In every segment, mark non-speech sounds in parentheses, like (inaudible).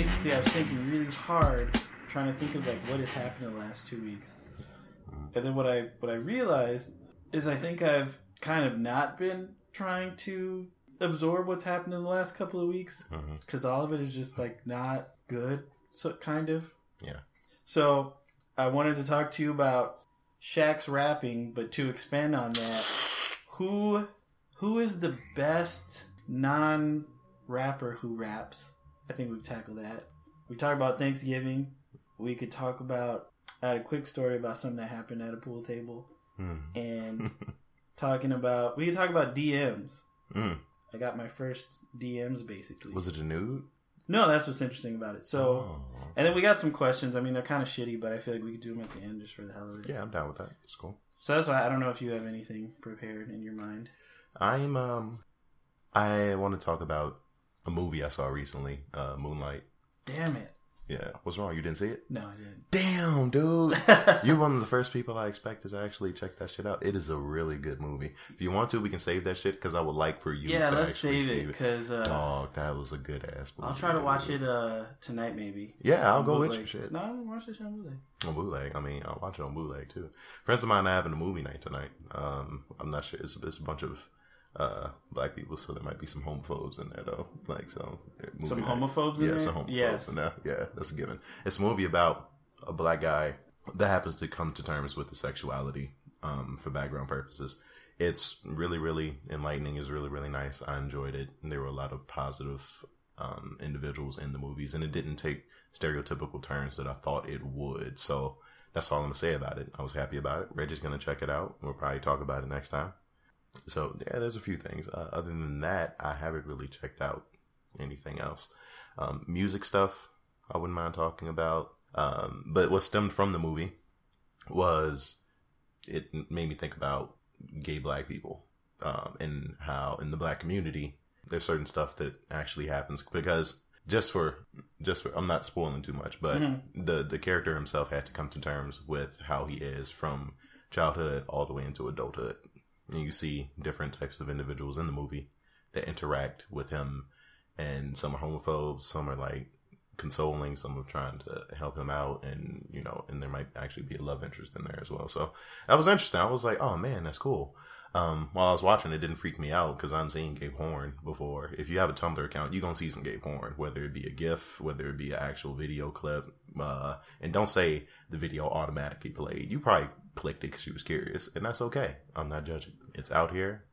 Basically, I was thinking really hard, trying to think of like what has happened in the last two weeks. Uh-huh. And then what I what I realized is I think I've kind of not been trying to absorb what's happened in the last couple of weeks uh-huh. because all of it is just like not good. So kind of. Yeah. So I wanted to talk to you about Shaq's rapping, but to expand on that, who who is the best non rapper who raps? I think we've tackled that. We talked about Thanksgiving. We could talk about I had a quick story about something that happened at a pool table Mm. and (laughs) talking about we could talk about DMs. Mm. I got my first DMs basically. Was it a nude? no, that's what's interesting about it. So Oh. and then we got some questions. I mean, they're kind of shitty, but I feel like we could do them at the end just for the hell of it. yeah, I'm down with that. It's cool. So that's why I don't know if you have anything prepared in your mind. I'm um, I want to talk about a movie I saw recently, uh, Moonlight. Damn it! Yeah, what's wrong? You didn't see it? No, I didn't. Damn, dude. (laughs) You're one of the first people I expect to actually check that shit out. It is a really good movie. If you want to, we can save that shit because I would like for you yeah, to let's actually save it because uh, Dog, that was a good ass movie. I'll try to watch it uh, tonight, maybe. Yeah, I'll go with you. Shit. No, I'll watch this on bootleg. On bootleg. I mean, I'll watch it on bootleg too. Friends of mine are having a movie night tonight. Um, I'm not sure. It's, it's a bunch of uh black people, so there might be some homophobes in there though. Like so, Some night. homophobes in yeah, some homophobes Yes. in there. Yeah, that's a given. It's a movie about a black guy that happens to come to terms with his sexuality um, for background purposes. It's really, really enlightening. Is really, really nice. I enjoyed it. There were a lot of positive um, individuals in the movies, and it didn't take stereotypical turns that I thought it would. So that's all I'm gonna say about it. I was happy about it. Reggie's gonna check it out. We'll probably talk about it next time. So yeah, there's a few things. Uh, other than that, I haven't really checked out anything else. Um, music stuff, I wouldn't mind talking about. Um, but what stemmed from the movie was it made me think about gay black people um, and how in the black community there's certain stuff that actually happens because just for just for I'm not spoiling too much, but Mhm. the the character himself had to come to terms with how he is from childhood all the way into adulthood. And you see different types of individuals in the movie that interact with him, and some are homophobes, some are like consoling, some are trying to help him out, and you know, and there might actually be a love interest in there as well. So that was interesting. I was like, oh man, that's cool. Um, while I was watching, it didn't freak me out because I'm seeing gay porn before. If you have a Tumblr account, you're gonna see some gay porn, whether it be a GIF, whether it be an actual video clip. Uh, and don't say the video automatically played. You probably clicked it because you was curious, and that's okay. I'm not judging. It's out here.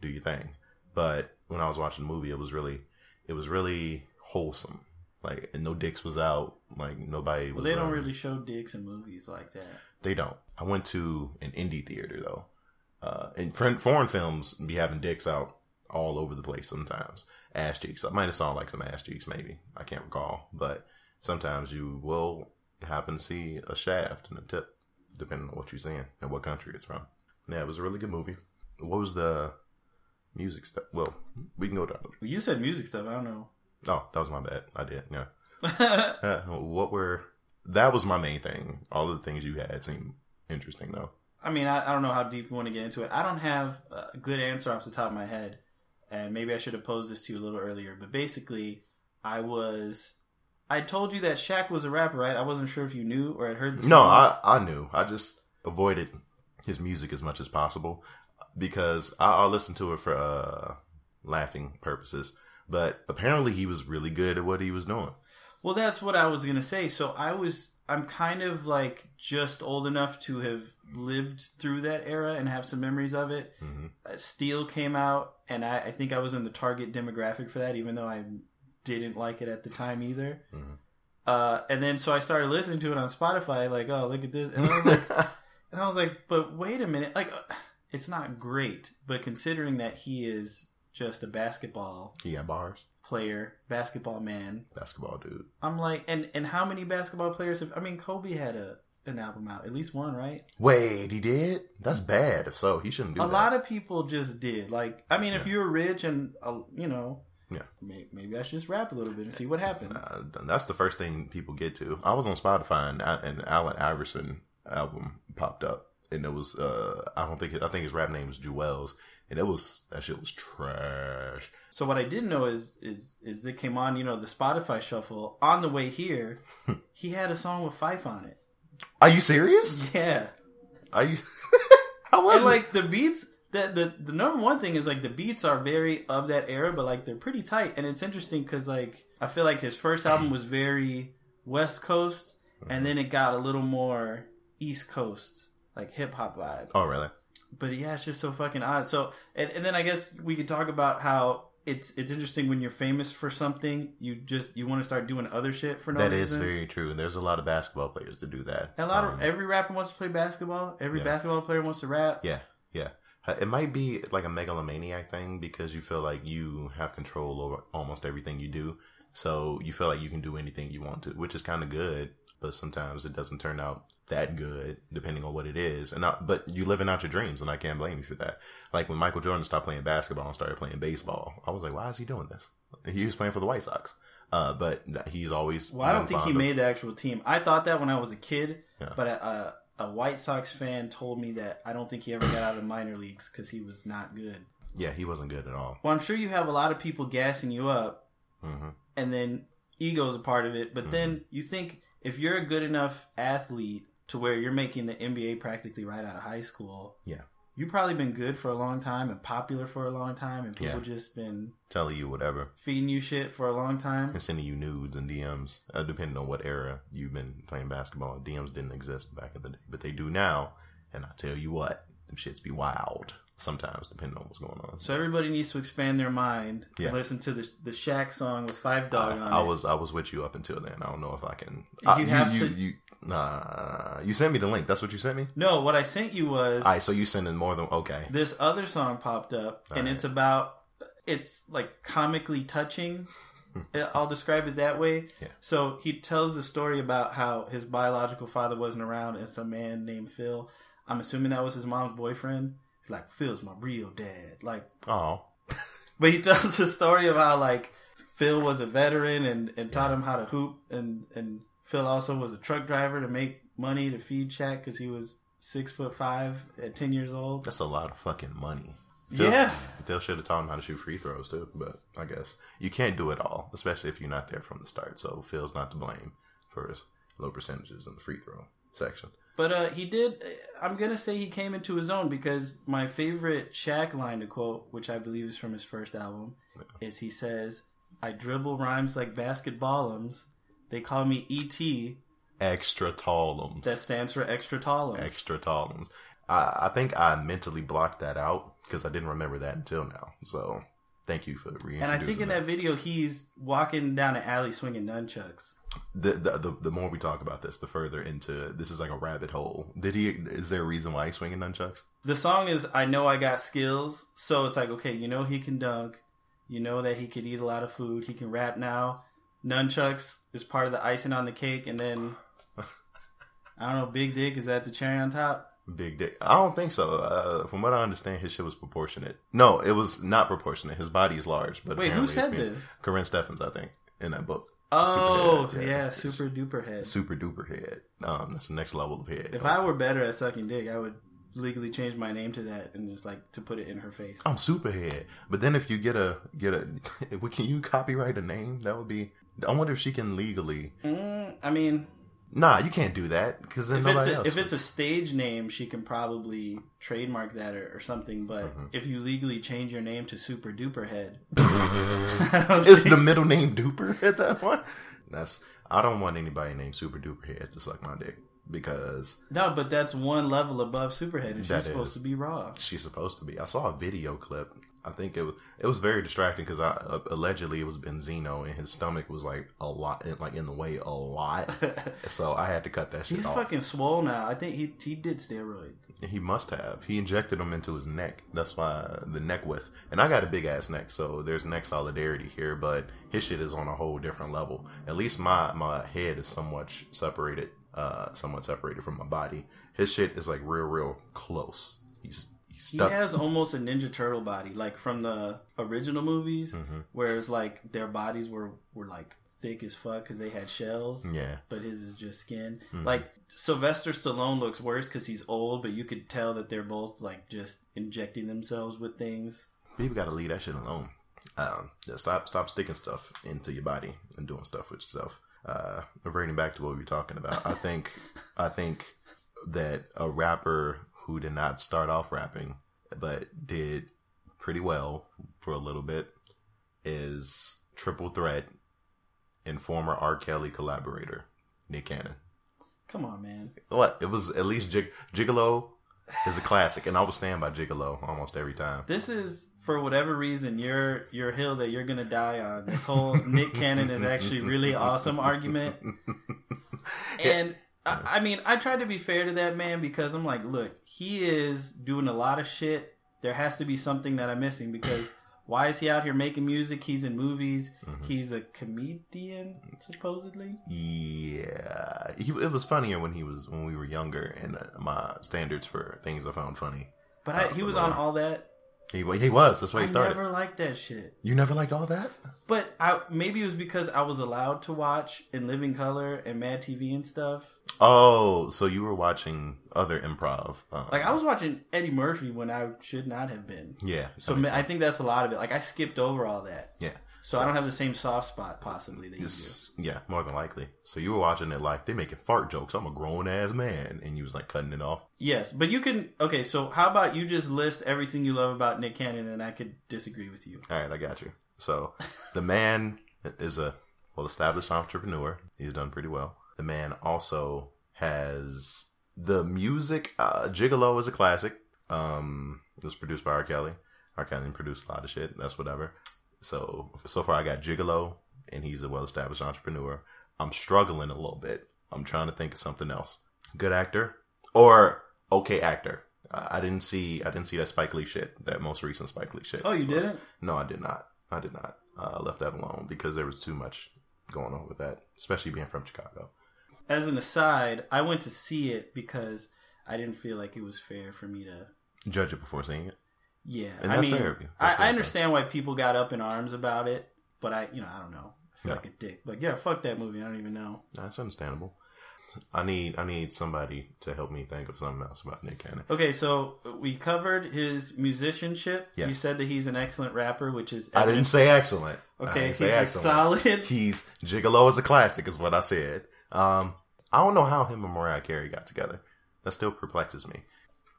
Do your thing. But when I was watching the movie, it was really, it was really wholesome. Like, and no dicks was out. Like nobody Well, was. they don't really show dicks in movies like that. they don't. I went to an indie theater though, uh, and foreign, foreign films be having dicks out all over the place sometimes. Ass cheeks. I might have saw like some ass cheeks, maybe. I can't recall, but sometimes you will happen to see a shaft and a tip, depending on what you're seeing and what country it's from. Yeah, it was a really good movie. What was the music stuff? Well, we can go down. You said music stuff. I don't know. Oh, that was my bad. I did. Yeah. (laughs) Uh, what were? That was my main thing. All of the things you had seemed interesting though. I mean, I, I don't know how deep you want to get into it. I don't have a good answer off the top of my head, and maybe I should have posed this to you a little earlier. But basically, I was, I told you that Shaq was a rapper, right? I wasn't sure if you knew or had heard the No, songs. I, I knew. I just avoided his music as much as possible because I, I'll listen to it for uh, laughing purposes. But apparently, he was really good at what he was doing. Well, that's what I was gonna say. So I was, I'm kind of like just old enough to have lived through that era and have some memories of it. hmm Uh, Steel came out, and I, I think I was in the target demographic for that, even though I didn't like it at the time either. Mhm. Uh, and then so I started listening to it on Spotify, like, oh, look at this, and I was like, (laughs) and I was like, but wait a minute, like, uh, it's not great, but considering that he is just a basketball he got bars. Player, basketball man, Basketball dude. I'm like, and and how many basketball players have? I mean, Kobe had a an album out, at least one, right? Wait, he did? That's bad. If so, he shouldn't do a that. lot of people just did. Like, I mean, if you're rich and uh, you know, Yeah. may, maybe I should just rap a little bit and see what happens. (laughs) Uh, that's the first thing people get to. I was on Spotify and an Allen Iverson album popped up, and it was uh, I don't think I think his rap name is Jewelz, and it was that shit was trash. So what I didn't know is is is it came on, you know, the Spotify shuffle on the way here. (laughs) he had a song with Phife on it. Are you serious? Yeah, Are you? (laughs) How was and it? like the beats. The, the the number one thing is like the beats are very of that era, but like they're pretty tight, and it's interesting because like I feel like his first album was very West Coast, and mm-hmm. then it got a little more East Coast, like hip hop vibe. oh really? But yeah, it's just so fucking odd. So, and, and then I guess we could talk about how it's it's interesting when you're famous for something, you just you want to start doing other shit for no That is reason. very true. And there's a lot of basketball players to do that. And a lot Um, of every rapper wants to play basketball. Every Yeah. basketball player wants to rap. Yeah, yeah. It might be like a megalomaniac thing because you feel like you have control over almost everything you do. So you feel like you can do anything you want to, which is kind of good. But sometimes it doesn't turn out that good, depending on what it is. And not, but you living out your dreams, and I can't blame you for that. Like when Michael Jordan stopped playing basketball and started playing baseball, I was like, why is he doing this? He was playing for the White Sox. Uh, but he's always. Well, I don't think he of- made the actual team. I thought that when I was a kid, Yeah. but a, a, a White Sox fan told me that I don't think he ever got out of minor leagues because he was not good. Yeah, he wasn't good at all. Well, I'm sure you have a lot of people gassing you up, hmm and then ego's a part of it. But Mm-hmm. then you think if you're a good enough athlete to where you're making the NBA practically right out of high school, Yeah. you've probably been good for a long time and popular for a long time, and people Yeah. just been Telling you whatever. feeding you shit for a long time. and sending you nudes and DMs, uh, depending on what era you've been playing basketball. DMs didn't exist back in the day, but they do now. And I tell you what, them shits be wild sometimes, depending on what's going on. So everybody needs to expand their mind Yeah. and listen to the the Shaq song with Phife Dawg on I, I it. was I was with you up until then. I don't know if I can. You uh, I- have you, to- You, nah, you sent me the link. That's what you sent me. no, what I sent you was All right, so you sending more than okay. this other song popped up, and Alright. it's about it's like comically touching. (laughs) I'll describe it that way. Yeah. So he tells the story about how his biological father wasn't around, and some man named Phil. I'm assuming that was his mom's boyfriend. Like, Phil's my real dad. Like, Oh, (laughs) but he tells the story of how like Phil was a veteran and, and taught him how to hoop, and and Phil also was a truck driver to make money to feed Shaq because he was six foot five at ten years old. that's a lot of fucking money. Yeah. Phil should have taught him how to shoot free throws too, but I guess you can't do it all, especially if you're not there from the start. So Phil's not to blame for his low percentages in the free throw section. But uh, he did. I'm gonna say he came into his own because my favorite Shaq line to quote, which I believe is from his first album, is he says, "I dribble rhymes like basketballums. They call me ET. Extra tallums. That stands for extra tallums." extra tallums. I, I think I mentally blocked that out because I didn't remember that until now. So thank you for reintroducing and I think in that video he's walking down an alley swinging nunchucks. The, the the the more we talk about this, the further into this is like a rabbit hole. Did he? Is there a reason why he's swinging nunchucks? The song is "I Know I Got Skills," so it's like okay, you know he can dunk, you know that he could eat a lot of food, he can rap now. Nunchucks is part of the icing on the cake, and then (laughs) I don't know, Big Dick is that the cherry on top? Big dick. I don't think so. Uh, from what I understand, his shit was proportionate. No, it was not proportionate. His body is large, but Wait, who said being- this? Karrine Steffans, I think, in that book. Oh Superhead, yeah, super duper head. super duper head. Um, that's the next level of head. If I were better at sucking dick, I would legally change my name to that and just like to put it in her face. I'm super head. But then if you get a get a, (laughs) can you copyright a name? That would be. I wonder if she can legally. Mm, I mean, Nah, you can't do that because then if it's a, else. if it's a stage name, she can probably trademark that or, or something. But Mm-hmm. if you legally change your name to Super Duper Head, (laughs) (laughs) is the middle name Duper at that point? That's. I don't want anybody named Super Duper Head to suck my dick because no, but that's one level above Superhead, and she's supposed is. to be raw. she's supposed to be. I saw a video clip. I think it was it was very distracting because I uh, allegedly it was Benzino and his stomach was like a lot, like in the way a lot. (laughs) so I had to cut that shit He's off. fucking swole now. I think he he did steroids. He must have. He injected them into his neck. That's why the neck width. And I got a big ass neck, so there's neck solidarity here. But his shit is on a whole different level. At least my my head is somewhat separated, uh, somewhat separated from my body. His shit is like real, real close. He's he's He has almost a Ninja Turtle body, like from the original movies, Mm-hmm. whereas like their bodies were were like thick as fuck because they had shells. Yeah. But his is just skin. Mhm. Like Sylvester Stallone looks worse because he's old, but you could tell that they're both like just injecting themselves with things. People got to leave that shit alone. Um, stop, stop sticking stuff into your body and doing stuff with yourself. Uh, reverting back to what we were talking about, I think, (laughs) I think that a rapper who did not start off rapping but did pretty well for a little bit is Triple Threat and former R. Kelly collaborator Nick Cannon. Come on, man. What? It was at least Jig- Gigolo is a classic, and I will stand by Gigolo almost every time. This is for whatever reason your your hill that you're gonna die on. This whole Nick Cannon is actually really awesome argument. (laughs) And I, I mean, I tried to be fair to that man because I'm like, look, he is doing a lot of shit. There has to be something that I'm missing because why is he out here making music? He's in movies. Mm-hmm. He's a comedian, supposedly. Yeah, he, it was funnier when he was when we were younger, and uh, my standards for things I found funny. But I, Oh, he was on all that. He he was. That's why I he started. never liked that shit. You never liked all that? But I, maybe it was because I was allowed to watch in Living Color and Mad TV and stuff. Oh, so you were watching other improv? Um, Like I was watching Eddie Murphy when I should not have been. yeah. So I think that's a lot of it. Like I skipped over all that. yeah. So, I don't have the same soft spot possibly that you do. Yeah, more than likely. So you were watching it like they making fart jokes. I'm a grown ass man, and you was like cutting it off. Yes, but you can. Okay, so how about you just list everything you love about Nick Cannon, and I could disagree with you. All right, I got you. So the man is a well established entrepreneur. He's done pretty well. The man also has the music. Uh, Gigolo is a classic. Um, it was produced by R. Kelly. R. Kelly produced a lot of shit. That's whatever. So so far, I got Gigolo, and he's a well established entrepreneur. I'm struggling a little bit. I'm trying to think of something else. Good actor or okay actor. I I didn't see I didn't see that Spike Lee shit. That most recent Spike Lee shit. Oh, you So- didn't? no, I did not. I did not. Uh, I left that alone because there was too much going on with that, especially being from Chicago. As an aside, I went to see it because I didn't feel like it was fair for me to. Judge it before seeing it. Yeah, And I mean, fair of you. I, I understand why people got up in arms about it, but I, you know, I don't know. I feel Yeah. like a dick. But yeah, fuck that movie. I don't even know. That's understandable. I need I need somebody to help me think of something else about Nick Cannon. Okay, so we covered his musicianship. Yes. You said that he's an excellent rapper, which is I didn't say excellent. Okay, he's excellent. solid. He's Gigolo is a classic, is what I said. Um, I don't know how him and Mariah Carey got together. That still perplexes me.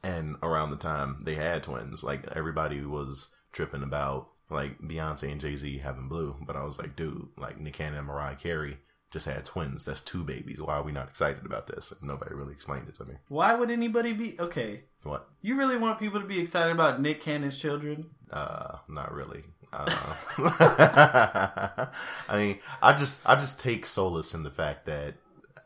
And around the time they had twins, like everybody was tripping about like Beyonce and Jay Z having blue, but I was like, dude, like Nick Cannon and Mariah Carey just had twins. That's two babies. Why are we not excited about this? Nobody really explained it to me. Why would anybody be okay? What? You really want people to be excited about Nick Cannon's children? Uh, not really. Uh, (laughs) I mean, I just I just take solace in the fact that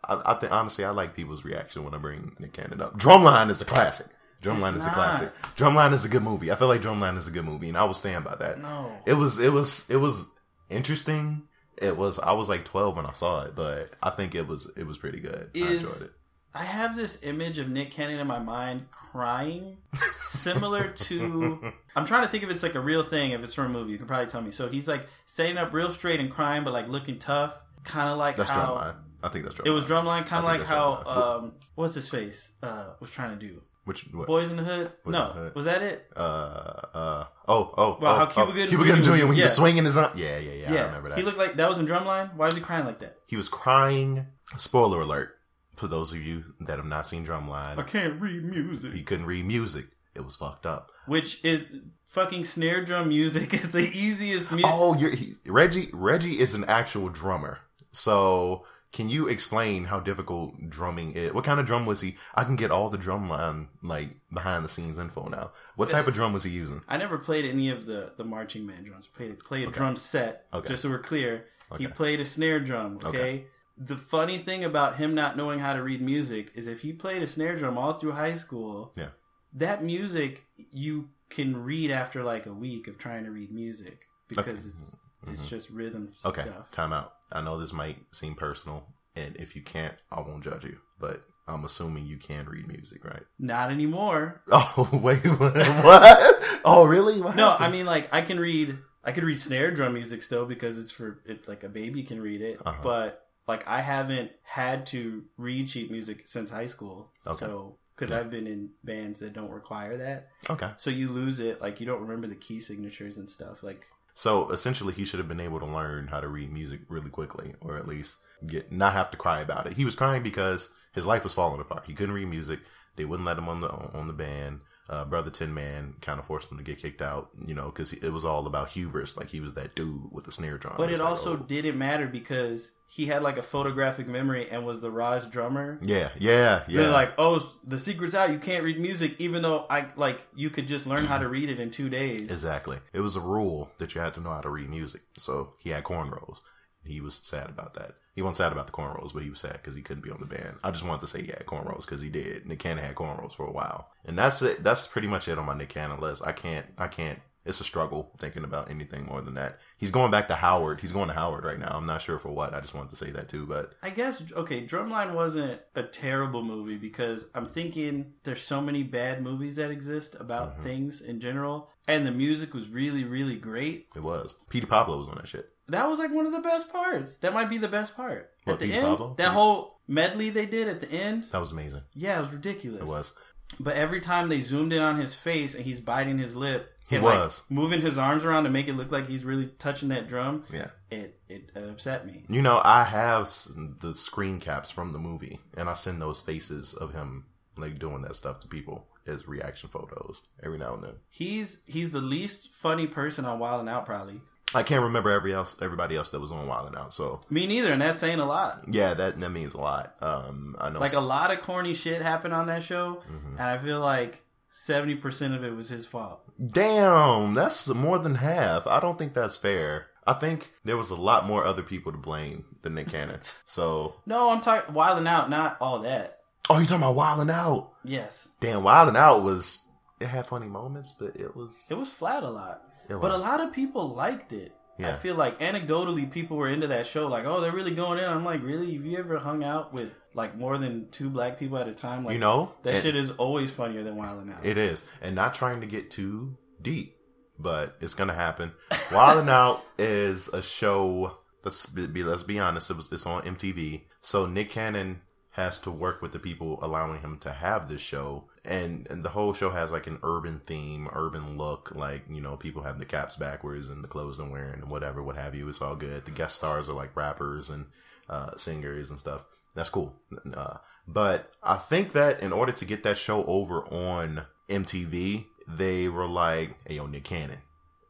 I, I think honestly I like people's reaction when I bring Nick Cannon up. Drumline is a classic. Drumline is a classic. Drumline is a good movie. I feel like Drumline is a good movie, and I will stand by that. No. It was it was it was interesting. It was I was like twelve when I saw it, but I think it was it was pretty good. I enjoyed it. I have this image of Nick Cannon in my mind crying, similar (laughs) to. I'm trying to think if it's like a real thing. If it's from a movie, you can probably tell me. So he's like standing up real straight and crying, but like looking tough, kind of like That's how Drumline. I think that's Drumline. it was drumline, kind of like how um, what's his face uh, was trying to do. Which what? Boys in the Hood. Boys no, the Hood. was that it? uh, uh, oh, oh, Well, oh, how Cuba oh, Gooding Cuba Gooding Jr. When he Yeah. was swinging his arm. Yeah, yeah, yeah, I remember that. He looked like that was in Drumline. Why was he crying like that? He was crying. Spoiler alert for those of you that have not seen Drumline. I can't read music. He couldn't read music. It was fucked up. Which is fucking snare drum music (laughs) is the easiest music. Oh, you're, he, Reggie. Reggie is an actual drummer. So, can you explain how difficult drumming is? What kind of drum was he? I can get all the drum line like behind the scenes info now. What type of drum was he using? I never played any of the, the marching band drums. Played played a drum set. Okay. Just so we're clear, he played a snare drum. Okay? Okay. The funny thing about him not knowing how to read music is if he played a snare drum all through high school, Yeah. that music you can read after like a week of trying to read music because Okay. it's it's mm-hmm. just rhythm Okay, stuff. time out. I know this might seem personal, and if you can't, I won't judge you. But I'm assuming you can read music, right? Not anymore. (laughs) Oh wait, what? (laughs) what? Oh really? What No, happened? I mean like I can read I could read snare drum music still because it's for it's like a baby can read it, Uh-huh. but like I haven't had to read sheet music since high school. Okay. So because Yeah. I've been in bands that don't require that, Okay. so you lose it. Like you don't remember the key signatures and stuff. Like So essentially, he should have been able to learn how to read music really quickly, or at least get not have to cry about it. He was crying because his life was falling apart. He couldn't read music. They wouldn't let him on the on the band. Uh, Brother Tin Man kind of forced him to get kicked out, you know, because it was all about hubris. Like he was that dude with the snare drum. But it like, also oh. didn't matter because he had like a photographic memory and was the Raj drummer. yeah, yeah, yeah. They're like, oh, the secret's out. You can't read music, even though I like you could just learn how to read it in two days. Exactly. It was a rule that you had to know how to read music. So he had cornrows. He was sad about that. He wasn't sad about the cornrows, but he was sad because he couldn't be on the band. I just wanted to say he had cornrows because he did. Nick Cannon had cornrows for a while, and that's it. That's pretty much it on my Nick Cannon list. I can't. I can't. It's a struggle thinking about anything more than that. He's going back to Howard. He's going to Howard right now. I'm not sure for what. I just wanted to say that too. But I guess okay, Drumline wasn't a terrible movie because I'm thinking there's so many bad movies that exist about Mhm. things in general, and the music was really, really great. it was Petey Pablo was on that shit. That was like one of the best parts. That might be the best part What, at the end. Pablo? That whole medley they did at the end. That was amazing. Yeah, it was ridiculous. It was. But every time they zoomed in on his face and he's biting his lip, He and, like, was. moving his arms around to make it look like he's really touching that drum. Yeah. It it, it upset me. You know, I have s- the screen caps from the movie, and I send those faces of him like doing that stuff to people as reaction photos every now and then. He's he's the least funny person on Wild 'N Out, probably. I can't remember every else, everybody else that was on Wild 'N Out. So Me neither, and that's saying a lot. yeah, that that means a lot. Um, I know, Like a lot of corny shit happened on that show, Mhm. and I feel like seventy percent of it was his fault. Damn, that's more than half. I don't think that's fair. I think there was a lot more other people to blame than Nick Cannon. (laughs) So, No, I'm talking Wild 'N Out, not all that. oh, you talking about Wild 'N Out? Yes, Damn, Wild 'N Out was it had funny moments, but it was it was flat a lot, it but a lot of people liked it. I feel like anecdotally, people were into that show. Like, oh, they're really going in. I'm like, really? Have you ever hung out with like more than two black people at a time? Like, you know that shit is always funnier than Wild 'N Out. It is, and not trying to get too deep, but it's gonna happen. (laughs) Wild 'N Out is a show. Let's be let's be honest. It was it's on MTV, so Nick Cannon has to work with the people allowing him to have this show, and and the whole show has like an urban theme, urban look. Like you know, people have the caps backwards and the clothes they're wearing and whatever, what have you. It's all good. The guest stars are like rappers and uh, singers and stuff. That's cool. Uh, but I think that in order to get that show over on MTV, they were like, "Hey, yo, Nick Cannon,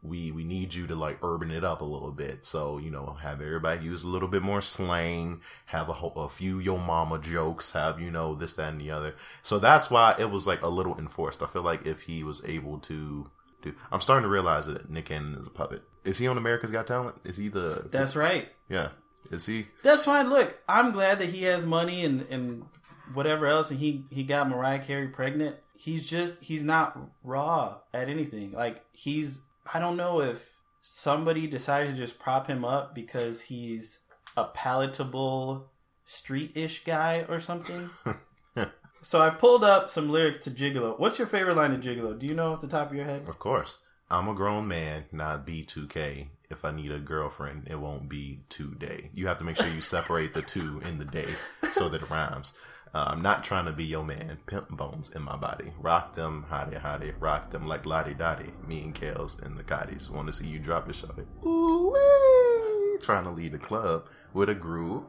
we we need you to like urban it up a little bit. So you know, have everybody use a little bit more slang, have a, whole, a few yo mama jokes, have you know this, that, and the other. So that's why it was like a little enforced. I feel like if he was able to do, I'm starting to realize that Nick Cannon is a puppet. Is he on America's Got Talent? Is he the? That's right. yeah. Is he? That's fine. Look, I'm glad that he has money and and whatever else, and he he got Mariah Carey pregnant. He's just he's not raw at anything. Like he's I don't know if somebody decided to just prop him up because he's a palatable street-ish guy or something. (laughs) so I pulled up some lyrics to Gigolo. What's your favorite line of Gigolo? Do you know off the top of your head? Of course. I'm a grown man, not B2K. If I need a girlfriend, it won't be today. You have to make sure you separate the two in the day so that it rhymes. Uh, I'm not trying to be your man. Pimp bones in my body. Rock them, hottie hottie. Rock them like lottie dottie. Me and Kells and the Cotties. Want to see you drop it, shorty. Ooh. Trying to lead the club with a groove.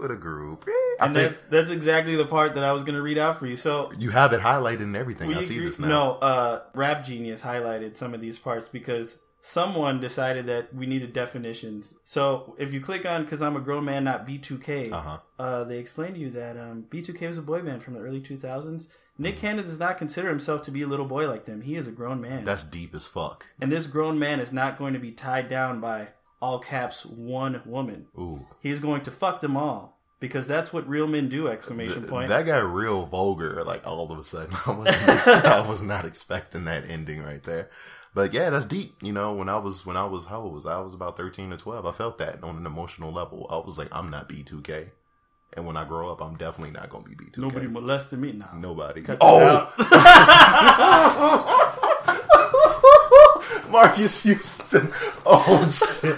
With a groove. I And think that's that's exactly the part that I was going to read out for you. So you have it highlighted and everything. I see agree- this now. No, uh, Rap Genius highlighted some of these parts because someone decided that we needed definitions. So if you click on "Cause I'm a Grown Man, Not B2K," Uh-huh. uh, they explain to you that um, B2K was a boy band from the early 2000s. Nick Mm-hmm. Cannon does not consider himself to be a little boy like them. He is a grown man, That's deep as fuck. and this grown man is not going to be tied down by all caps one woman. Ooh. He's going to fuck them all because that's what real men do! Exclamation point. That got real vulgar, like all of a sudden. (laughs) I wasn't, I was not expecting that ending right there. But yeah, that's deep. You know, when I was when I was how old was I? I was about thirteen or twelve. I felt that on an emotional level. I was like, I'm not B two K, and when I grow up, I'm definitely not gonna be B two K. Nobody molested me now. Nobody. Cut Oh. (laughs) Marques Houston. Oh shit!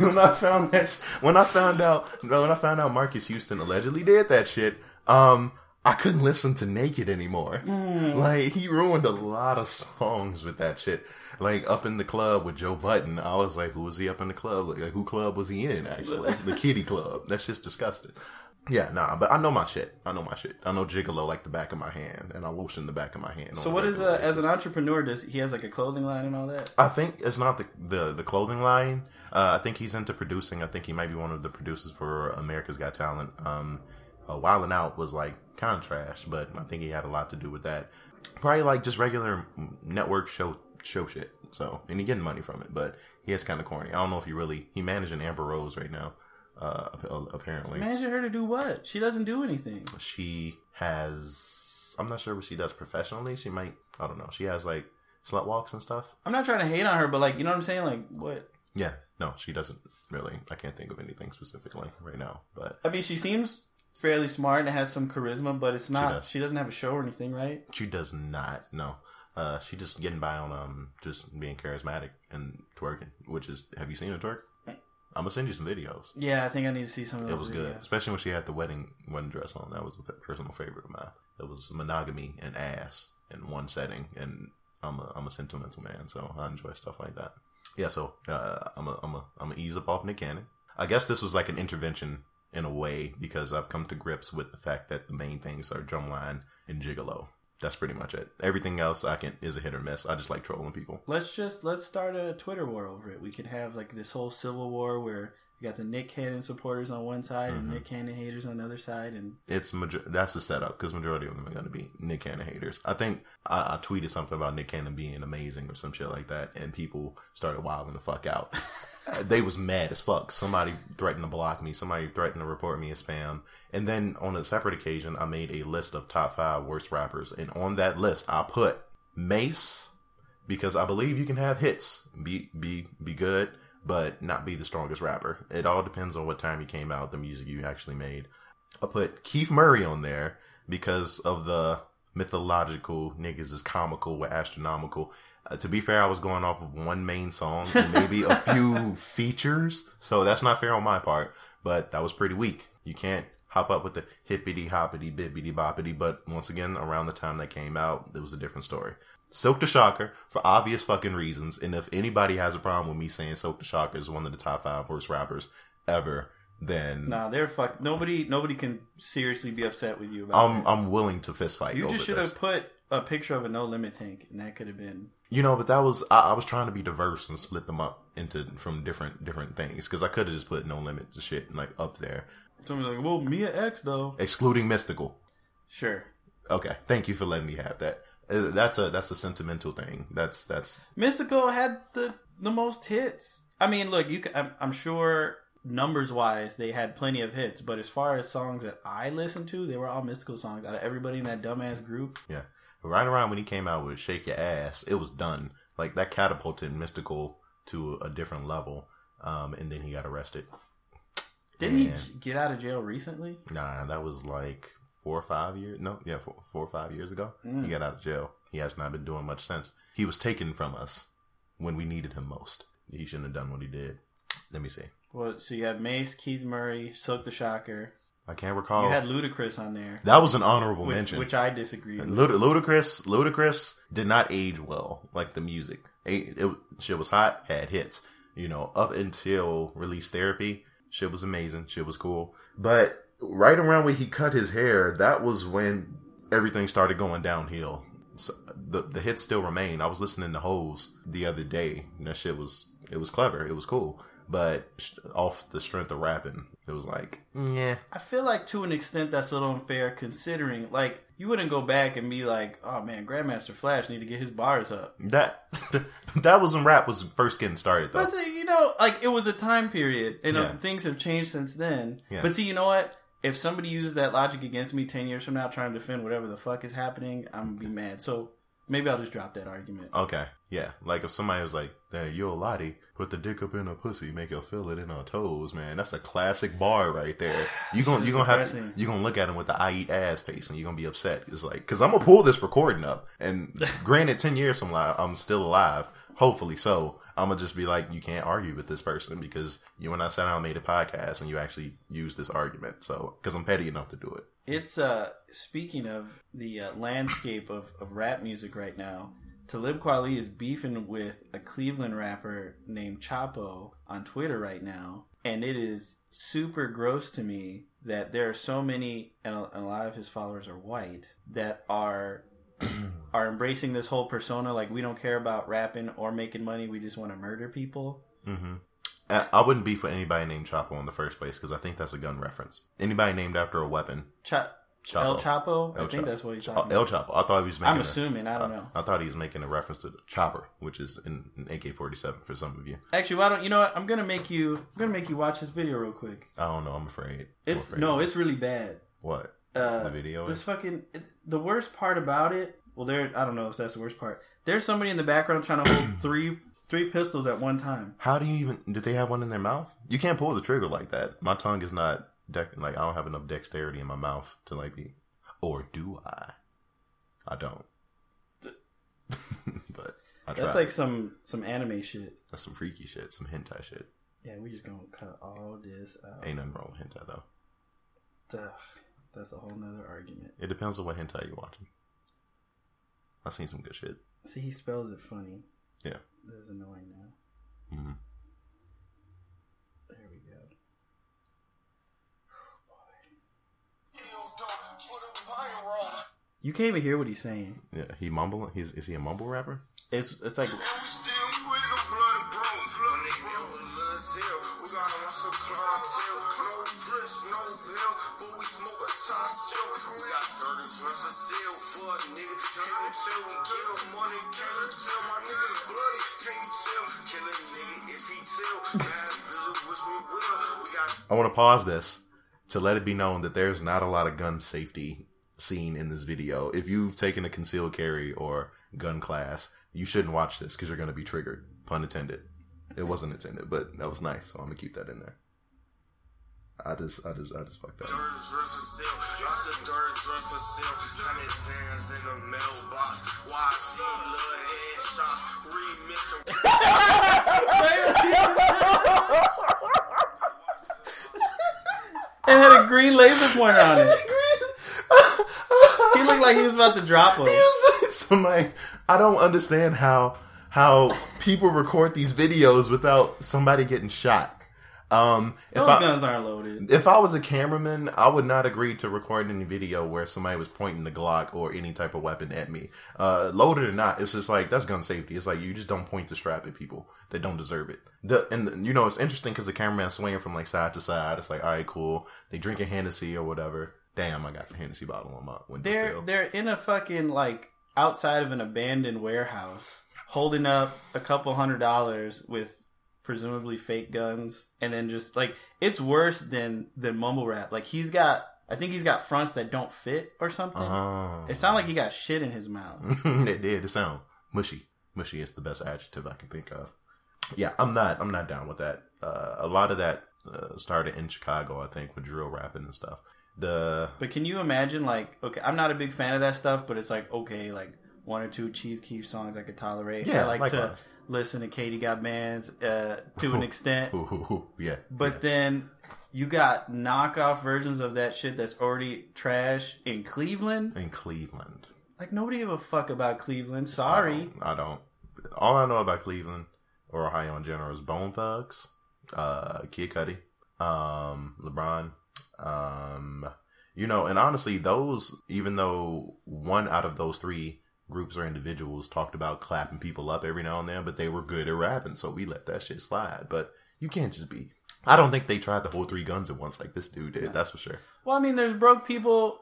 When I found that, when I found out, when I found out Marques Houston allegedly did that shit, um, I couldn't listen to Naked anymore. Like he ruined a lot of songs with that shit. Like up in the club with Joe Budden, I was like, who was he up in the club? Like, who club was he in? Actually, the (laughs) Kitty Club. That's just disgusting. Yeah, nah, but I know my shit. I know my shit. I know Gigolo like the back of my hand, and I lotion the back of my hand. So a what is uh, as an entrepreneur? Does he has like a clothing line and all that? I think it's not the the, the clothing line. Uh, I think he's into producing. I think he might be one of the producers for America's Got Talent. Um, uh, Wildin' Out was like kind of trash, but I think he had a lot to do with that. Probably like just regular network show show shit. So and he getting money from it, but he is kind of corny. I don't know if he really he managing Amber Rose right now. Uh, apparently, Imagine her to do what? She doesn't do anything. she has. I'm not sure what she does professionally. She might. I don't know. She has like slut walks and stuff. I'm not trying to hate on her, but like you know what I'm saying? Like what? Yeah, no, she doesn't really. I can't think of anything specifically right now, but I mean, she seems fairly smart and has some charisma, but it's not. does. She, doesn't have a show or anything, right? she does not. No, uh, she just getting by on um just being charismatic and twerking. Which is, have you seen her twerk? I'm gonna send you some videos. Yeah, I think I need to see some of those. It was good, especially when she had the wedding wedding dress on. That was a personal favorite of mine. It was monogamy and ass in one setting, and I'm a I'm a sentimental man, so I enjoy stuff like that. Yeah, so uh, I'm a I'm a I'm a ease up off Nick Cannon. I guess this was like an intervention in a way because I've come to grips with the fact that the main things are drumline and gigolo. That's pretty much it. Everything else I can is a hit or miss. I just like trolling people. Let's just let's start a Twitter war over it. We can have like this whole civil war where you got the Nick Cannon supporters on one side and Mm-hmm. Nick Cannon haters on the other side, and It's major- that's the setup because majority of them are going to be Nick Cannon haters. I think I, I tweeted something about Nick Cannon being amazing or some shit like that, and people started wilding the fuck out. (laughs) They was mad as fuck. Somebody threatened to block me. Somebody threatened to report me as spam. And then on a separate occasion, I made a list of top five worst rappers, and on that list, I put Mase because I believe you can have hits, be be be good, but not be the strongest rapper. It all depends on what time you came out, the music you actually made. I put Keith Murray on there because of the mythological niggas is comical with astronomical. Uh, to be fair, I was going off of one main song and maybe a few (laughs) features, so that's not fair on my part. But that was pretty weak. You can't hop up with the hippity hoppity bippity boppity. But once again, around the time that came out, it was a different story. Silk the Shocker for obvious fucking reasons. And if anybody has a problem with me saying Silk the Shocker is one of the top five worst rappers ever, then nah, they're fuck. Nobody nobody can seriously be upset with you about I'm that. I'm willing to fist fight. You just should have put a picture of a no limit tank, and that could have been. You know, but that was I, I was trying to be diverse and split them up into from different different things because I could have just put no limit to shit like up there, Somebody's like, well, Mia X though. excluding Mystikal. Sure, Okay, thank you for letting me have that. Uh, That's a that's a sentimental thing. That's that's Mystikal had the the most hits. I mean, look, you. Can, I'm, I'm sure numbers wise they had plenty of hits, but as far as songs that I listened to, they were all Mystikal songs. Out of everybody in that dumbass group, yeah. Right around when he came out with "Shake Your Ass," it was done. Like that catapulted Mystikal to a different level. Um, and then he got arrested. didn't Yeah. he get out of jail recently? Nah, that was like four or five years. No, yeah, four, four or five years ago. He got out of jail. He has not been doing much since. He was taken from us when we needed him most. He shouldn't have done what he did. Let me see. Well, so you have Mase, Keith Murray, Silk the Shocker. I can't recall. You had Ludacris on there, that was an honorable which, mention. which I disagree with. Lud- Ludacris, Ludacris did not age well like the music. It, it shit was hot, had hits. You know, up until release therapy, shit was amazing, shit was cool. But right around when he cut his hair, that was when everything started going downhill. So the the hits still remain. I was listening to Hose the other day. That shit was it was clever, it was cool. But off the strength of rapping, it was like, yeah, I feel like to an extent that's a little unfair considering like you wouldn't go back and be like, oh man, Grandmaster Flash need to get his bars up. that (laughs) that was when rap was first getting started though. But see, you know, like it was a time period, and uh, Yeah. things have changed since then. Yeah. But see, you know what? If somebody uses that logic against me ten years from now, trying to defend whatever the fuck is happening, I'm gonna be mad. So Maybe I'll just drop that argument. Okay, yeah. Like if somebody was like, "Hey, yo, Lottie, put the dick up in her pussy, make her feel it in her toes," man, that's a classic bar right there. (sighs) You gonna you gonna have to, you gonna look at him with the I eat ass face, and you are gonna be upset. It's like, cause I'm gonna pull this recording up, and (laughs) granted, ten years from now, I'm still alive, hopefully so. I'm gonna just be like, you can't argue with this person because you and I sat down and made a podcast, and you actually used this argument. So, cause I'm petty enough to do it. It's uh speaking of the uh, landscape of, of rap music right now. Talib Kweli is beefing with a Cleveland rapper named Chapo on Twitter right now, and it is super gross to me that there are so many, and a, and a lot of his followers are white, that are (clears throat) are embracing this whole persona like we don't care about rapping or making money, we just want to murder people. hmm I wouldn't be for anybody named Chapo in the first place because I think that's a gun reference. Anybody named after a weapon. Cha- Chapo. El Chapo, I El think Chapo. that's what he's talking El. Chapo. I thought he was making. I'm a- assuming, I don't know. I thought he was making a reference to the chopper, which is in, an AK-47 for some of you. Actually, why don't you know what? I'm gonna make you. I'm gonna make you watch this video real quick. I don't know. I'm afraid. I'm It's afraid no, it's really bad. what Uh, the video this is. fucking it, the worst part about it. Well, there. I don't know if that's the worst part. There's somebody in the background trying to hold (clears throat) three three pistols at one time. How do you even? Did they have one in their mouth? You can't pull the trigger like that. My tongue is not dec- like I don't have enough dexterity in my mouth to like be. Or do I? I don't. (laughs) but I try. That's like some some anime shit. that's some freaky shit, some hentai shit. Yeah, we just gonna cut all this out. Ain't nothing wrong with hentai though. Ugh, that's a whole nother argument. It depends on what hentai you're watching. I've seen some good shit. See, he spells it funny. Yeah. That's annoying now. hmm You can't even hear what he's saying. Yeah, he mumble. He's is he a mumble rapper? It's it's like I want to pause this to let it be known that there's not a lot of gun safety seen in this video. If you've taken a concealed carry or gun class, you shouldn't watch this because you're going to be triggered. Pun intended. It wasn't intended, but that was nice, so I'm gonna keep that in there. I just, I just, I just fucked up. it had a green laser pointer on it. Looked like he was about to drop him. like I don't understand how how people record these videos without somebody getting shot. Um, if Those I, guns aren't loaded. If I was a cameraman, I would not agree to record any video where somebody was pointing the Glock or any type of weapon at me. Uh, loaded or not, it's just like that's gun safety. It's like you just don't point the strap at people that don't deserve it. The and you know it's interesting because the cameraman's swinging from like side to side. It's like all right, cool. They drinking Hennessy or whatever. Damn, I got the Hennessy bottle on my They're they're in a fucking like outside of an abandoned warehouse, holding up a couple hundred dollars with presumably fake guns, and then just like it's worse than than mumble rap. Like he's got, I think he's got fronts that don't fit or something. Oh. It sounded like he got shit in his mouth. (laughs) it did. It sound mushy. Mushy is the best adjective I can think of. Yeah, I'm not. I'm not down with that. Uh, a lot of that uh, started in Chicago, I think, with drill rapping and stuff. The But can you imagine, like, okay, I'm not a big fan of that stuff, but it's like, okay, like one or two Chief Keef songs I could tolerate. Yeah, I like to listen to Katie Got Bandz uh, to an extent. Yeah, But then you got knockoff versions of that shit that's already trash in Cleveland. in Cleveland. Like nobody give a fuck about Cleveland. Sorry. I don't. All I know about Cleveland or Ohio in general is Bone Thugs, uh, Kid Cudi, um, LeBron, um, you know, and honestly, those even though one out of those three groups or individuals talked about clapping people up every now and then, but they were good at rapping, so we let that shit slide. But you can't just be. I don't think they tried to hold three guns at once like this dude did. That's for sure. Well, I mean, there's broke people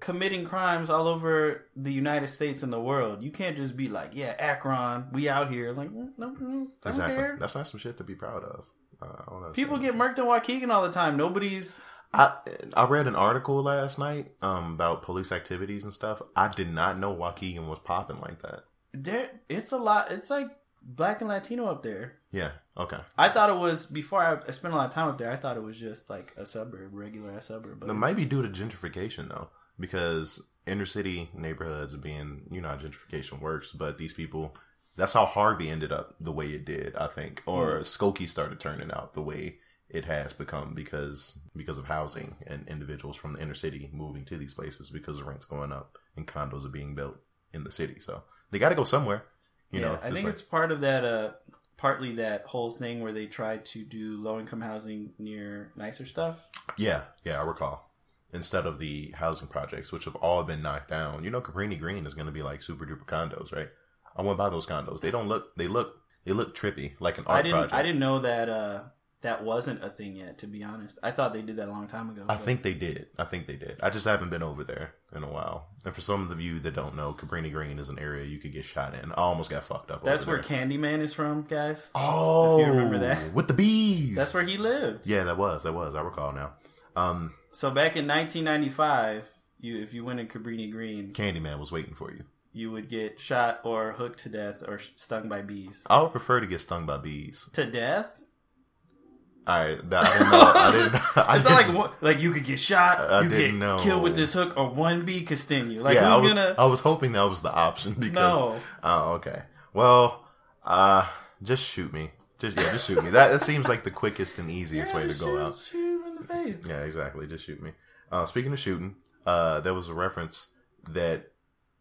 committing crimes all over the United States and the world. You can't just be like, yeah, Akron, we out here. Like, mm, no, no, don't Exactly. care. That's not some shit to be proud of. Uh, People get murked in Waukegan all the time. Nobody's I I read an article last night um, about police activities and stuff. I did not know Waukegan was popping like that. There, it's a lot. It's like black and Latino up there. Yeah. Okay. I thought it was before I, I spent a lot of time up there. I thought it was just like a suburb, regular ass suburb. But It might be due to gentrification though, because inner city neighborhoods being you know how gentrification works, but these people. That's how Harvey ended up the way it did, I think, or Skokie started turning out the way it has become because because of housing and individuals from the inner city moving to these places because the rent's going up and condos are being built in the city. So they got to go somewhere. You yeah, know, I think like- it's part of that. Uh, partly that whole thing where they tried to do low income housing near nicer stuff. Yeah, yeah, I recall. Instead of the housing projects, which have all been knocked down, you know, Cabrini Green is going to be like super duper condos, right? I went by those condos. They don't look. They look. They look trippy, like an art I didn't. project. I didn't know that. Uh, that wasn't a thing yet. To be honest, I thought they did that a long time ago. I but- think they did. I think they did. I just haven't been over there in a while. And for some of you that don't know, Cabrini Green is an area you could get shot in. I almost got fucked up. that's where there. Candyman is from, guys. Oh, if you remember that. with the bees. That's where he lived. Yeah, that was. That was. I recall now. Um, So back in 1995, you if you went in Cabrini Green, Candyman was waiting for you. you would get shot or hooked to death or stung by bees. I would prefer to get stung by bees. To death? I, that, I didn't know. I didn't. (laughs) I It's not like didn't- one, like you could get shot, I- you didn't get know. killed with this hook, or one B could sting you. Like yeah, I was. gonna? I was hoping that was the option (laughs) because. No. Oh, okay. Well, uh, just shoot me. Just yeah, just shoot me. That that seems like the quickest and easiest Yeah, way to just go out. Shoot him in the face. Yeah, exactly. Just shoot me. Uh, speaking of shooting, uh, there was a reference that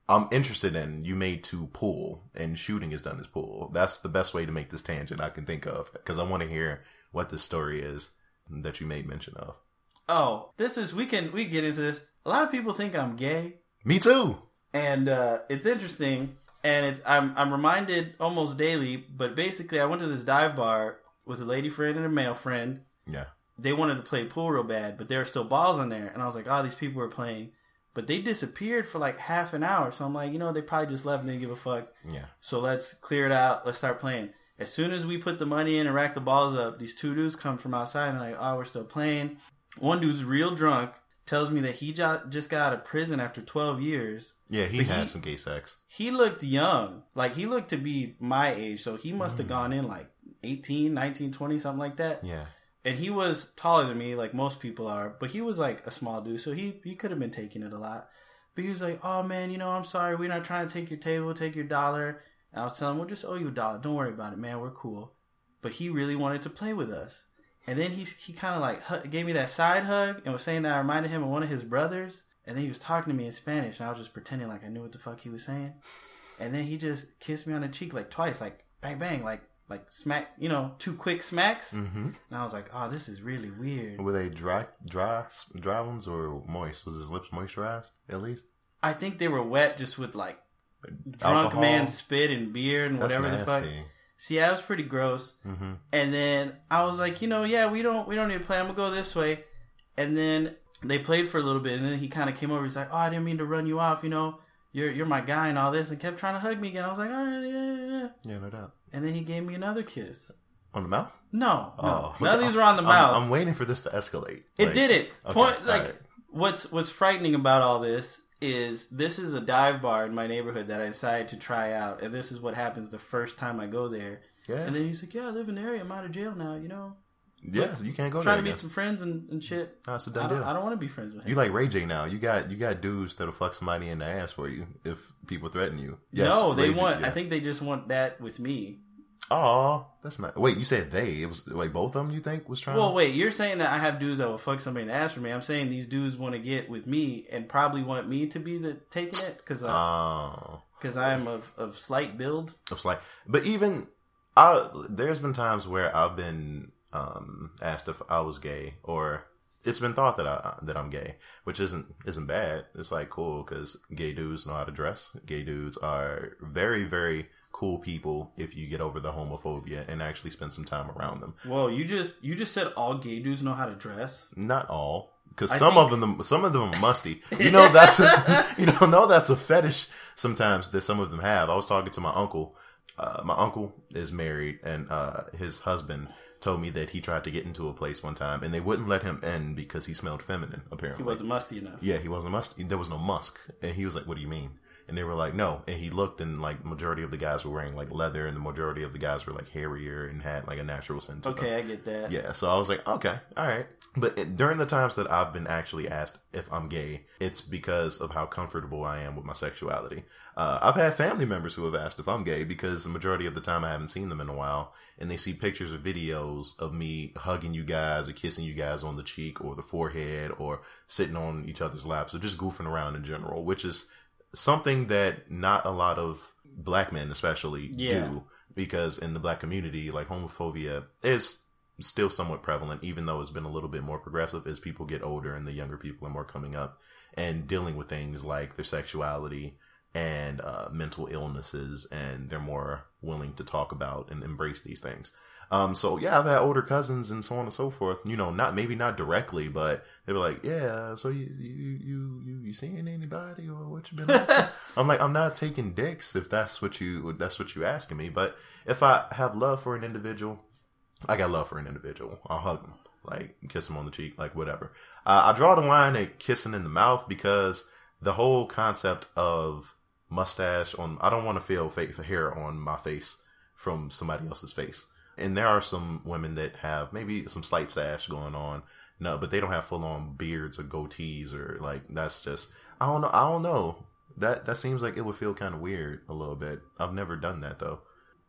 I'm interested in. You made to pool, and shooting is done as pool. That's the best way to make this tangent I can think of because I want to hear what the story is that you made mention of. Oh, this is we can we can get into this. A lot of people think I'm gay, Me too. and uh, it's interesting. And it's I'm I'm reminded almost daily. But basically, I went to this dive bar with a lady friend and a male friend. Yeah. They wanted to play pool real bad, but there were still balls on there, and I was like, "Oh, these people were playing." But they disappeared for like half an hour, so I'm like, you know, they probably just left and didn't give a fuck. Yeah. So let's clear it out. Let's start playing. As soon as we put the money in and rack the balls up, these two dudes come from outside and they're like, oh, we're still playing. One dude's real drunk, tells me that he jo- just got out of prison after 12 years. Yeah, he had he- some gay sex. He looked young. Like, he looked to be my age. So he must have hmm. gone in like 18, 19, 20, something like that. Yeah. And he was taller than me, like most people are. But he was like a small dude. So he, he could have been taking it a lot. But he was like, oh man, you know, I'm sorry. We're not trying to take your table, take your dollar. And I was telling him, we'll just owe you a dollar. Don't worry about it, man. We're cool. But he really wanted to play with us. And then he, he kind of like hu- gave me that side hug and was saying that I reminded him of one of his brothers. And then he was talking to me in Spanish. And I was just pretending like I knew what the fuck he was saying. And then he just kissed me on the cheek like twice, like bang, bang, like, like smack, you know, two quick smacks. Mm-hmm. And I was like, oh, this is really weird. Were they dry, dry, dry ones or moist? Was his lips moisturized at least? I think they were wet just with like drunk Alcohol? man spit and beer and That's whatever the fuck. nasty. See, that was pretty gross. Mm-hmm. And then I was like, you know, yeah, we don't we don't need to play. I'm gonna go this way. And then they played for a little bit, and then he kind of came over. He's like, oh, I didn't mean to run you off. You know, you're you're my guy and all this, and kept trying to hug me again. I was like, oh yeah, yeah, yeah, yeah. No doubt. And then he gave me another kiss. On the mouth? No, no, Oh, none of these were on the I'm- mouth. I'm, waiting for this to escalate. It Like, did it. okay, Point like alright. what's what's frightening about all this is this is a dive bar in my neighborhood that I decided to try out, and this is what happens the first time I go there. Yeah, And then he's like, "Yeah, I live in the area. I'm out of jail now. You know, yeah, you can't go trying to meet some friends and, and shit. Oh, That's a I done don't, deal. I don't want to be friends with him. You like Ray J now. You got you got dudes that'll fuck somebody in the ass for you if people threaten you. Yes, no, they Ray J, want. yeah. I think they just want that with me. Oh, that's not. Wait, you said they? It was like both of them. You think was trying? Well, wait, you're saying that I have dudes that will fuck somebody and ask for me. I'm saying these dudes want to get with me and probably want me to be the taking it because Oh, because I'm of of slight build. Of slight, but even I, there's been times where I've been um, asked if I was gay, or it's been thought that I that I'm gay, which isn't isn't bad. It's like cool because gay dudes know how to dress. Gay dudes are very very cool people if you get over the homophobia and actually spend some time around them. Well, you just you just said all gay dudes know how to dress. Not all, because some think- of them, some of them are musty. You know (laughs) that's a, you know no that's a fetish sometimes that some of them have. I was talking to my uncle. Uh, my uncle is married, and uh, his husband told me that he tried to get into a place one time and they wouldn't let him in because he smelled feminine. Apparently, He wasn't musty enough. Yeah, he wasn't musk. There was no musk, and he was like, "What do you mean?" And they were like, "No." And he looked, and like majority of the guys were wearing like leather, and the majority of the guys were like hairier and had like a natural scent. Okay, I get that. Yeah, so I was like, okay, all right. But it, during the times that I've been actually asked if I'm gay, it's because of how comfortable I am with my sexuality. Uh, I've had family members who have asked if I'm gay because the majority of the time I haven't seen them in a while, and they see pictures or videos of me hugging you guys or kissing you guys on the cheek or the forehead or sitting on each other's laps or just goofing around in general, which is something that not a lot of black men especially Yeah. do because in the black community like homophobia is still somewhat prevalent even though it's been a little bit more progressive as people get older and the younger people are more coming up and dealing with things like their sexuality and uh, mental illnesses and they're more willing to talk about and embrace these things um, so yeah, I've had older cousins and so on and so forth. You know, not maybe not directly, but they were like, "Yeah, so you you you you, you seeing anybody or what you been?" Up? (laughs) I'm like, I'm not taking dicks if that's what you that's what you asking me. But if I have love for an individual, I got love for an individual. I'll hug them, like kiss them on the cheek, like whatever. Uh, I draw the line at kissing in the mouth because the whole concept of mustache on I don't want to feel fake hair on my face from somebody else's face. And there are some women that have maybe some slight sash going on. No, but they don't have full on beards or goatees or like that's just I don't know I don't know. That that seems like it would feel kind of weird a little bit. I've never done that though.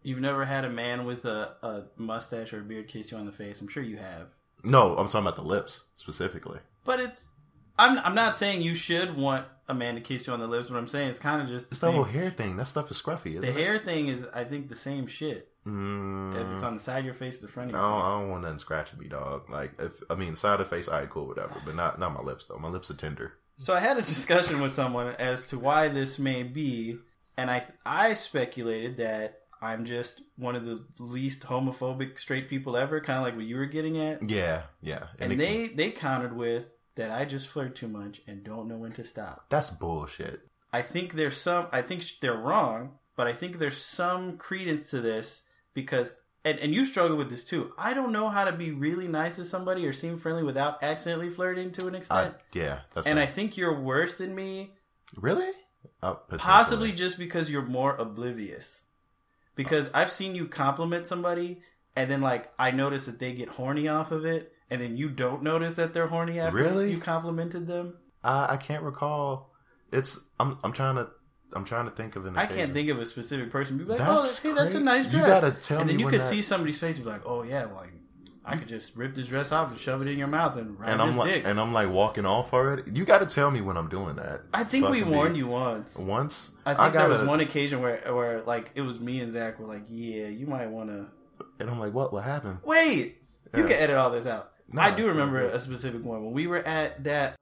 You've never had a man with a, a mustache or a beard kiss you on the face. I'm sure you have. No, I'm talking about the lips specifically. But it's. I'm, I'm not saying you should want a man to kiss you on the lips. What I'm saying is kind of just the It's same. whole hair thing. That stuff is scruffy, isn't the it? hair thing is, I think, the same shit. Mm, If it's on the side of your face the front of I your don't, face. I don't want nothing scratching me, dog. Like, if I mean, side of the face, all right, cool, whatever. But not not my lips though. My lips are tender. So I had a discussion with someone as to why this may be, and I I speculated that I'm just one of the least homophobic straight people ever, kind of like what you were getting at. Yeah, yeah. And it- they they countered with that I just flirt too much and don't know when to stop. that's bullshit. I think there's some. I think they're wrong, but I think there's some credence to this because. And, and you struggle with this too. I don't know how to be really nice to somebody or seem friendly without accidentally flirting to an I, extent. yeah, that's and I think you're worse than me really Uh. Possibly just because you're more oblivious. Because I've seen you compliment somebody, and then like I notice that they get horny off of it, and then you don't notice that they're horny after Really? you complimented them. I, I can't recall. It's I'm I'm trying to I'm trying to think of an. I can't think of a specific person. Be like, oh, That's oh, hey, that's a nice You gotta tell and then me you could that- see somebody's face and be like, oh yeah, like I could just rip this dress off and shove it in your mouth and ride And I'm like, dick. and I'm like walking off already. You got to tell me when I'm doing that. I think so we be- warned you once. once. I think there was gotta- one occasion where, where like it was me and Zach were like, yeah, you might want to and I'm like, what? What happened? Wait, you can edit all this out. No, I do remember a specific one when we were at that,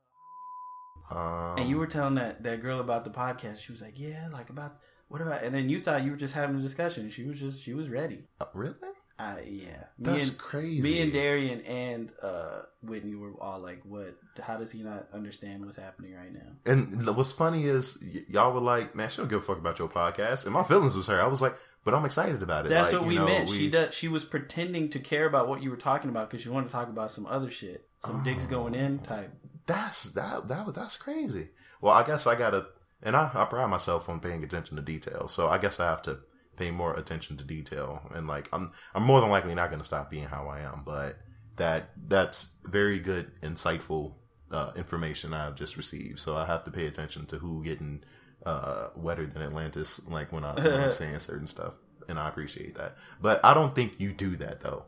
Um, and you were telling that that girl about the podcast. She was like, "Yeah, like about what about?" And then you thought you were just having a discussion. She was just she was ready. uh, really? Uh, yeah, me That's and crazy. me and Darian and uh, Whitney were all like, "What? How does he not understand what's happening right now?" And what's funny is y- y'all were like, "Man, she don't give a fuck about your podcast," and my feelings was her. I was like, "But I'm excited about it." That's Like, what you we know, meant. we- She does. She was pretending to care about what you were talking about because she wanted to talk about some other shit, some dicks going in type. That's that that that's crazy. Well, I guess I gotta, and I, I pride myself on paying attention to detail. So I guess I have to pay more attention to detail. And like, I'm I'm more than likely not gonna stop being how I am. But that that's very good, insightful uh, information I've just received. So I have to pay attention to who getting uh, wetter than Atlantis. Like when, I, when I'm (laughs) saying certain stuff, and I appreciate that. But I don't think you do that though.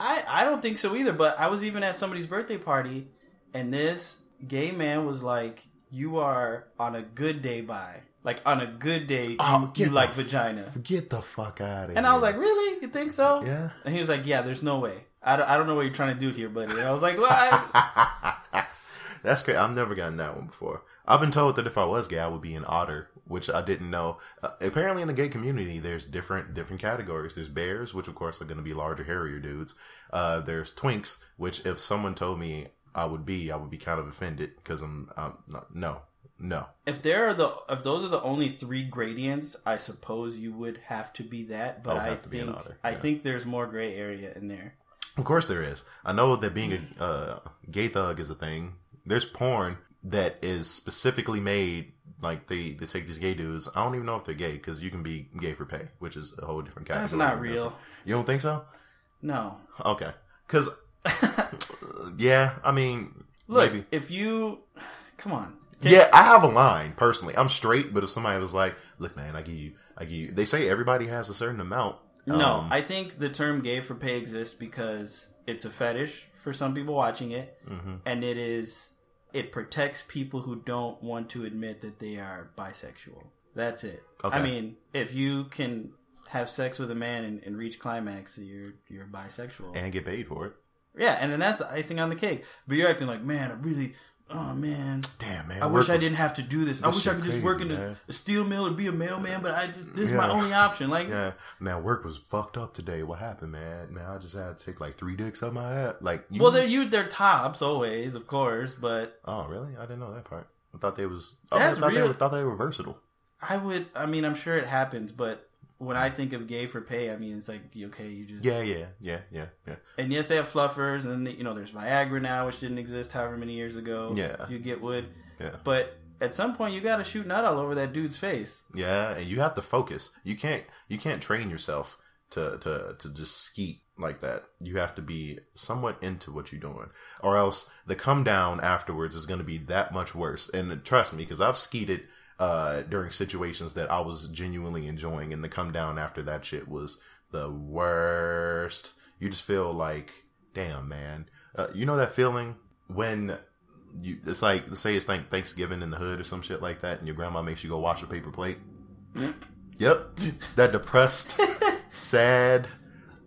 I, I don't think so either, but I was even at somebody's birthday party and this gay man was like, You are on a good day by. Like on a good day, you, Oh, you get like the vagina. Get the fuck out of here. And I was like, Really? You think so? Yeah. And he was like, Yeah, there's no way. I don't, I don't know what you're trying to do here, buddy. And I was like, Well, (laughs) I, That's great. I've never gotten that one before. I've been told that if I was gay, I would be an otter, which I didn't know. Uh, apparently, in the gay community, there's different different categories. There's bears, which of course are going to be larger, hairier dudes. Uh, there's twinks, which if someone told me I would be, I would be kind of offended because I'm, I'm not, no, no. if there are the if those are the only three gradients, I suppose you would have to be that. But I I have to be an think otter, I think there's more gray area in there. Of course there is. I know that being a uh, gay thug is a thing. There's porn that is specifically made like they they take these gay dudes. I don't even know if they're gay because you can be gay for pay, which is a whole different category. That's not real. You don't think so? No. Okay, because (laughs) yeah, I mean, Look, maybe. if you come on, Yeah, I have a line personally. I'm straight, but if somebody was like, "Look, man, I give you, I give you," they say everybody has a certain amount. No, Um, I think the term gay for pay exists because it's a fetish for some people watching it, Mm-hmm. and it is it protects people who don't want to admit that they are bisexual. That's it. Okay. I mean, if you can have sex with a man and, and reach climax, you're you're bisexual. and get paid for it. yeah, and then that's the icing on the cake. But you're acting like, man, I really, oh man, Damn, man, I wish I didn't have to do this. I wish I could just crazy, work in a, a steel mill or be a mailman, but I this is my only option. Like, Yeah, man, work was fucked up today. What happened, man? Man, I just had to take like three dicks out my head. Like, you, well, they're you they're tops always, of course, but oh, really? I didn't know that part. I thought they was. That's I thought they real- were, thought they were versatile. I would. I mean, I'm sure it happens, but when I think of gay for pay, I mean, it's like okay, you just Yeah, yeah, yeah, yeah, yeah. And yes, they have fluffers, and you know, there's Viagra now, which didn't exist however many years ago. Yeah. you get wood, Yeah. but at some point, you got to shoot nut all over that dude's face. Yeah, and you have to focus. You can't you can't train yourself to to to just skeet like that. You have to be somewhat into what you're doing, or else the come down afterwards is going to be that much worse. And trust me, because I've skeeted uh during situations that I was genuinely enjoying, and the come down after that shit was the worst. You just feel like, damn, man. Uh, you know that feeling when you it's like say it's like Thanksgiving in the hood or some shit like that, and your grandma makes you go wash a paper plate. Yep, that depressed, (laughs) sad.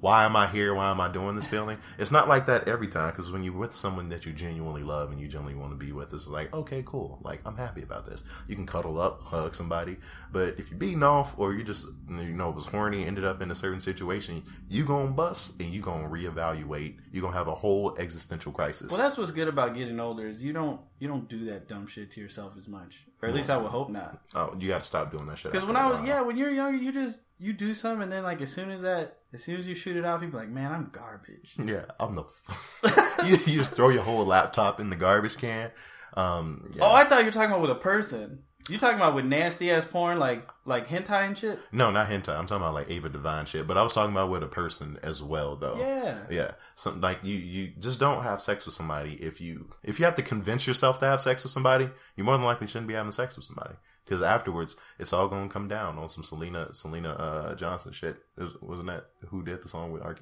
Why am I here? Why am I doing this feeling? It's not like that every time because when you're with someone that you genuinely love and you genuinely want to be with, it's like okay, cool. Like I'm happy about this. You can cuddle up, hug somebody, but if you're beating off or you just you know was horny, ended up in a certain situation, you gonna bust and you gonna reevaluate. You gonna have a whole existential crisis. Well, that's what's good about getting older is you don't you don't do that dumb shit to yourself as much, or at least I would hope not. Oh, you got to stop doing that shit. Because when I was yeah, when you're younger, you just you do something, and then like as soon as that, as soon as you shoot it off, you be like, man, I'm garbage. (laughs) yeah, I'm the. (laughs) you, you just throw your whole laptop in the garbage can. Um, yeah. Oh, I thought you were talking about with a person. You talking about with nasty ass porn, like like hentai and shit? no, not hentai. I'm talking about like Ava Devine shit. But I was talking about with a person as well, though. Yeah. Yeah, so like you, you just don't have sex with somebody if you if you have to convince yourself to have sex with somebody, you more than likely shouldn't be having sex with somebody because afterwards it's all going to come down on some Syleena Syleena uh, Johnson shit. Was, wasn't that who did the song with uh,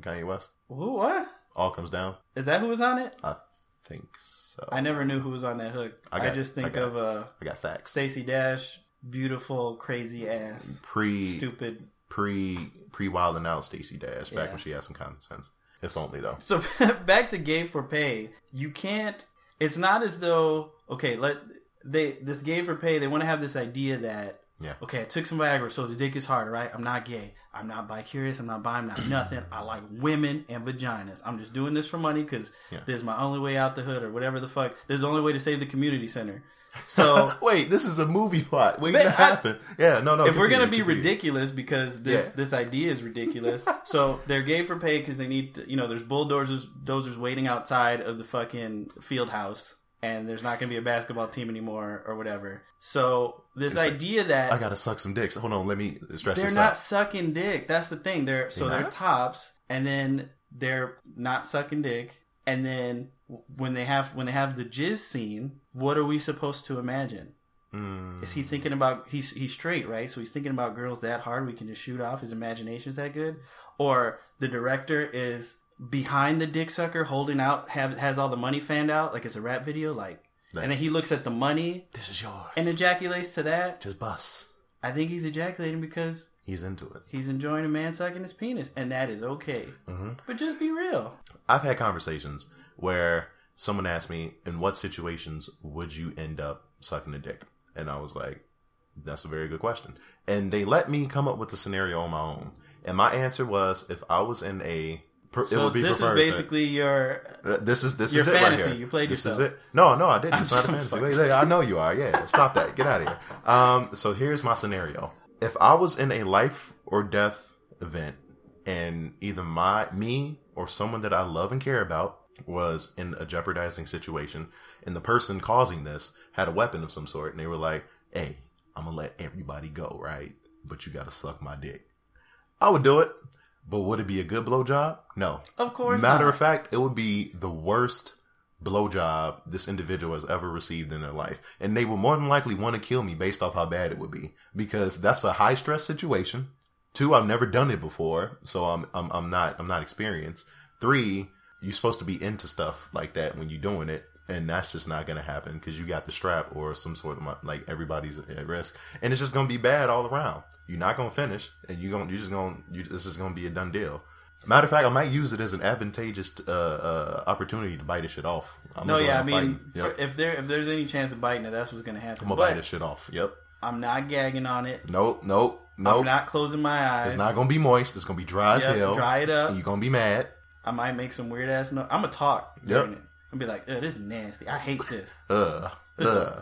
Kanye West? Who? What? All comes down. Is that who was on it? I think so. I never knew who was on that hook. I, I just think I got- of uh, I got facts. Stacey Dash, beautiful, crazy ass, Pre stupid. pre pre Wild 'N Out Stacey Dash back Yeah. when she had some common sense. If only though. So (laughs) back to gay for pay. You can't. It's not as though okay. Let they this gay for pay. They want to have this idea that Yeah. okay, I took some Viagra, so the dick is hard, right? I'm not gay. I'm not bi curious. I'm not bi. I'm not (clears throat) nothing. I like women and vaginas. I'm just doing this for money because Yeah. this is my only way out the hood or whatever the fuck. This is the only way to save the community center. (laughs) So Wait, this is a movie plot. Wait, what happened? Yeah, no, no. if we're gonna be continue, continue. ridiculous because this Yeah. this idea is ridiculous, (laughs) so they're gay for pay because they need to, you know there's bulldozers dozers waiting outside of the fucking field house and there's not gonna be a basketball team anymore or whatever. So this It's like, idea that I gotta suck some dicks. Hold on, let me stress they're not out. sucking dick. That's the thing. They're so They're they're tops, and then they're not sucking dick. And then when they have when they have the jizz scene, what are we supposed to imagine? Mm. Is he thinking about he's he's straight, right? So he's thinking about girls that hard we can just shoot off. His imagination's that good, or the director is behind the dick sucker, holding out, have has all the money fanned out like it's a rap video, like, and then he looks at the money This is yours. and ejaculates to that. just bust. I think he's ejaculating because He's into it. he's enjoying a man sucking his penis, and that is okay. hmm But just be real. I've had conversations where someone asked me, "In what situations would you end up sucking a dick?" And I was like, "That's a very good question." And they let me come up with the scenario on my own. And my answer was, if I was in a, per, it So be this is basically your Uh, This is this Your is it fantasy. right here. You played this yourself. is it. No, no, I didn't. (laughs) It's I'm not a fantasy. Wait, wait, I know you are. Yeah, stop that. Get out of here. Um, so here's my scenario. If I was in a life or death event and either my me or someone that I love and care about was in a jeopardizing situation, and the person causing this had a weapon of some sort, and they were like, "Hey, I'm gonna let everybody go, right? But you gotta suck my dick." I would do it, but would it be a good blowjob? No. Of course Matter not. of fact, it would be the worst blowjob this individual has ever received in their life. And they would more than likely want to kill me based off how bad it would be. Because that's a high stress situation. Two, I've never done it before, so I'm I'm I'm not I'm not experienced. Three, you're supposed to be into stuff like that when you're doing it. And that's just not gonna happen because you got the strap or some sort of like everybody's at risk, and it's just gonna be bad all around. You're not gonna finish, and you're gonna you just gonna you, this is gonna be a done deal. Matter of fact, I might use it as an advantageous uh, uh, opportunity to bite this shit off. I'm No, gonna yeah, I mean, Yep. if there if there's any chance of biting it, that's what's gonna happen. I'm gonna bite But this shit off. Yep. I'm not gagging on it. Nope. Nope. Nope. I'm not closing my eyes. it's not gonna be moist. It's gonna be dry as hell. dry it up. You're gonna be mad. I might make some weird ass. No, I'm gonna talk. Yep. I'm be like, "Ugh, this is nasty. I hate this." (laughs) Uh. Uh.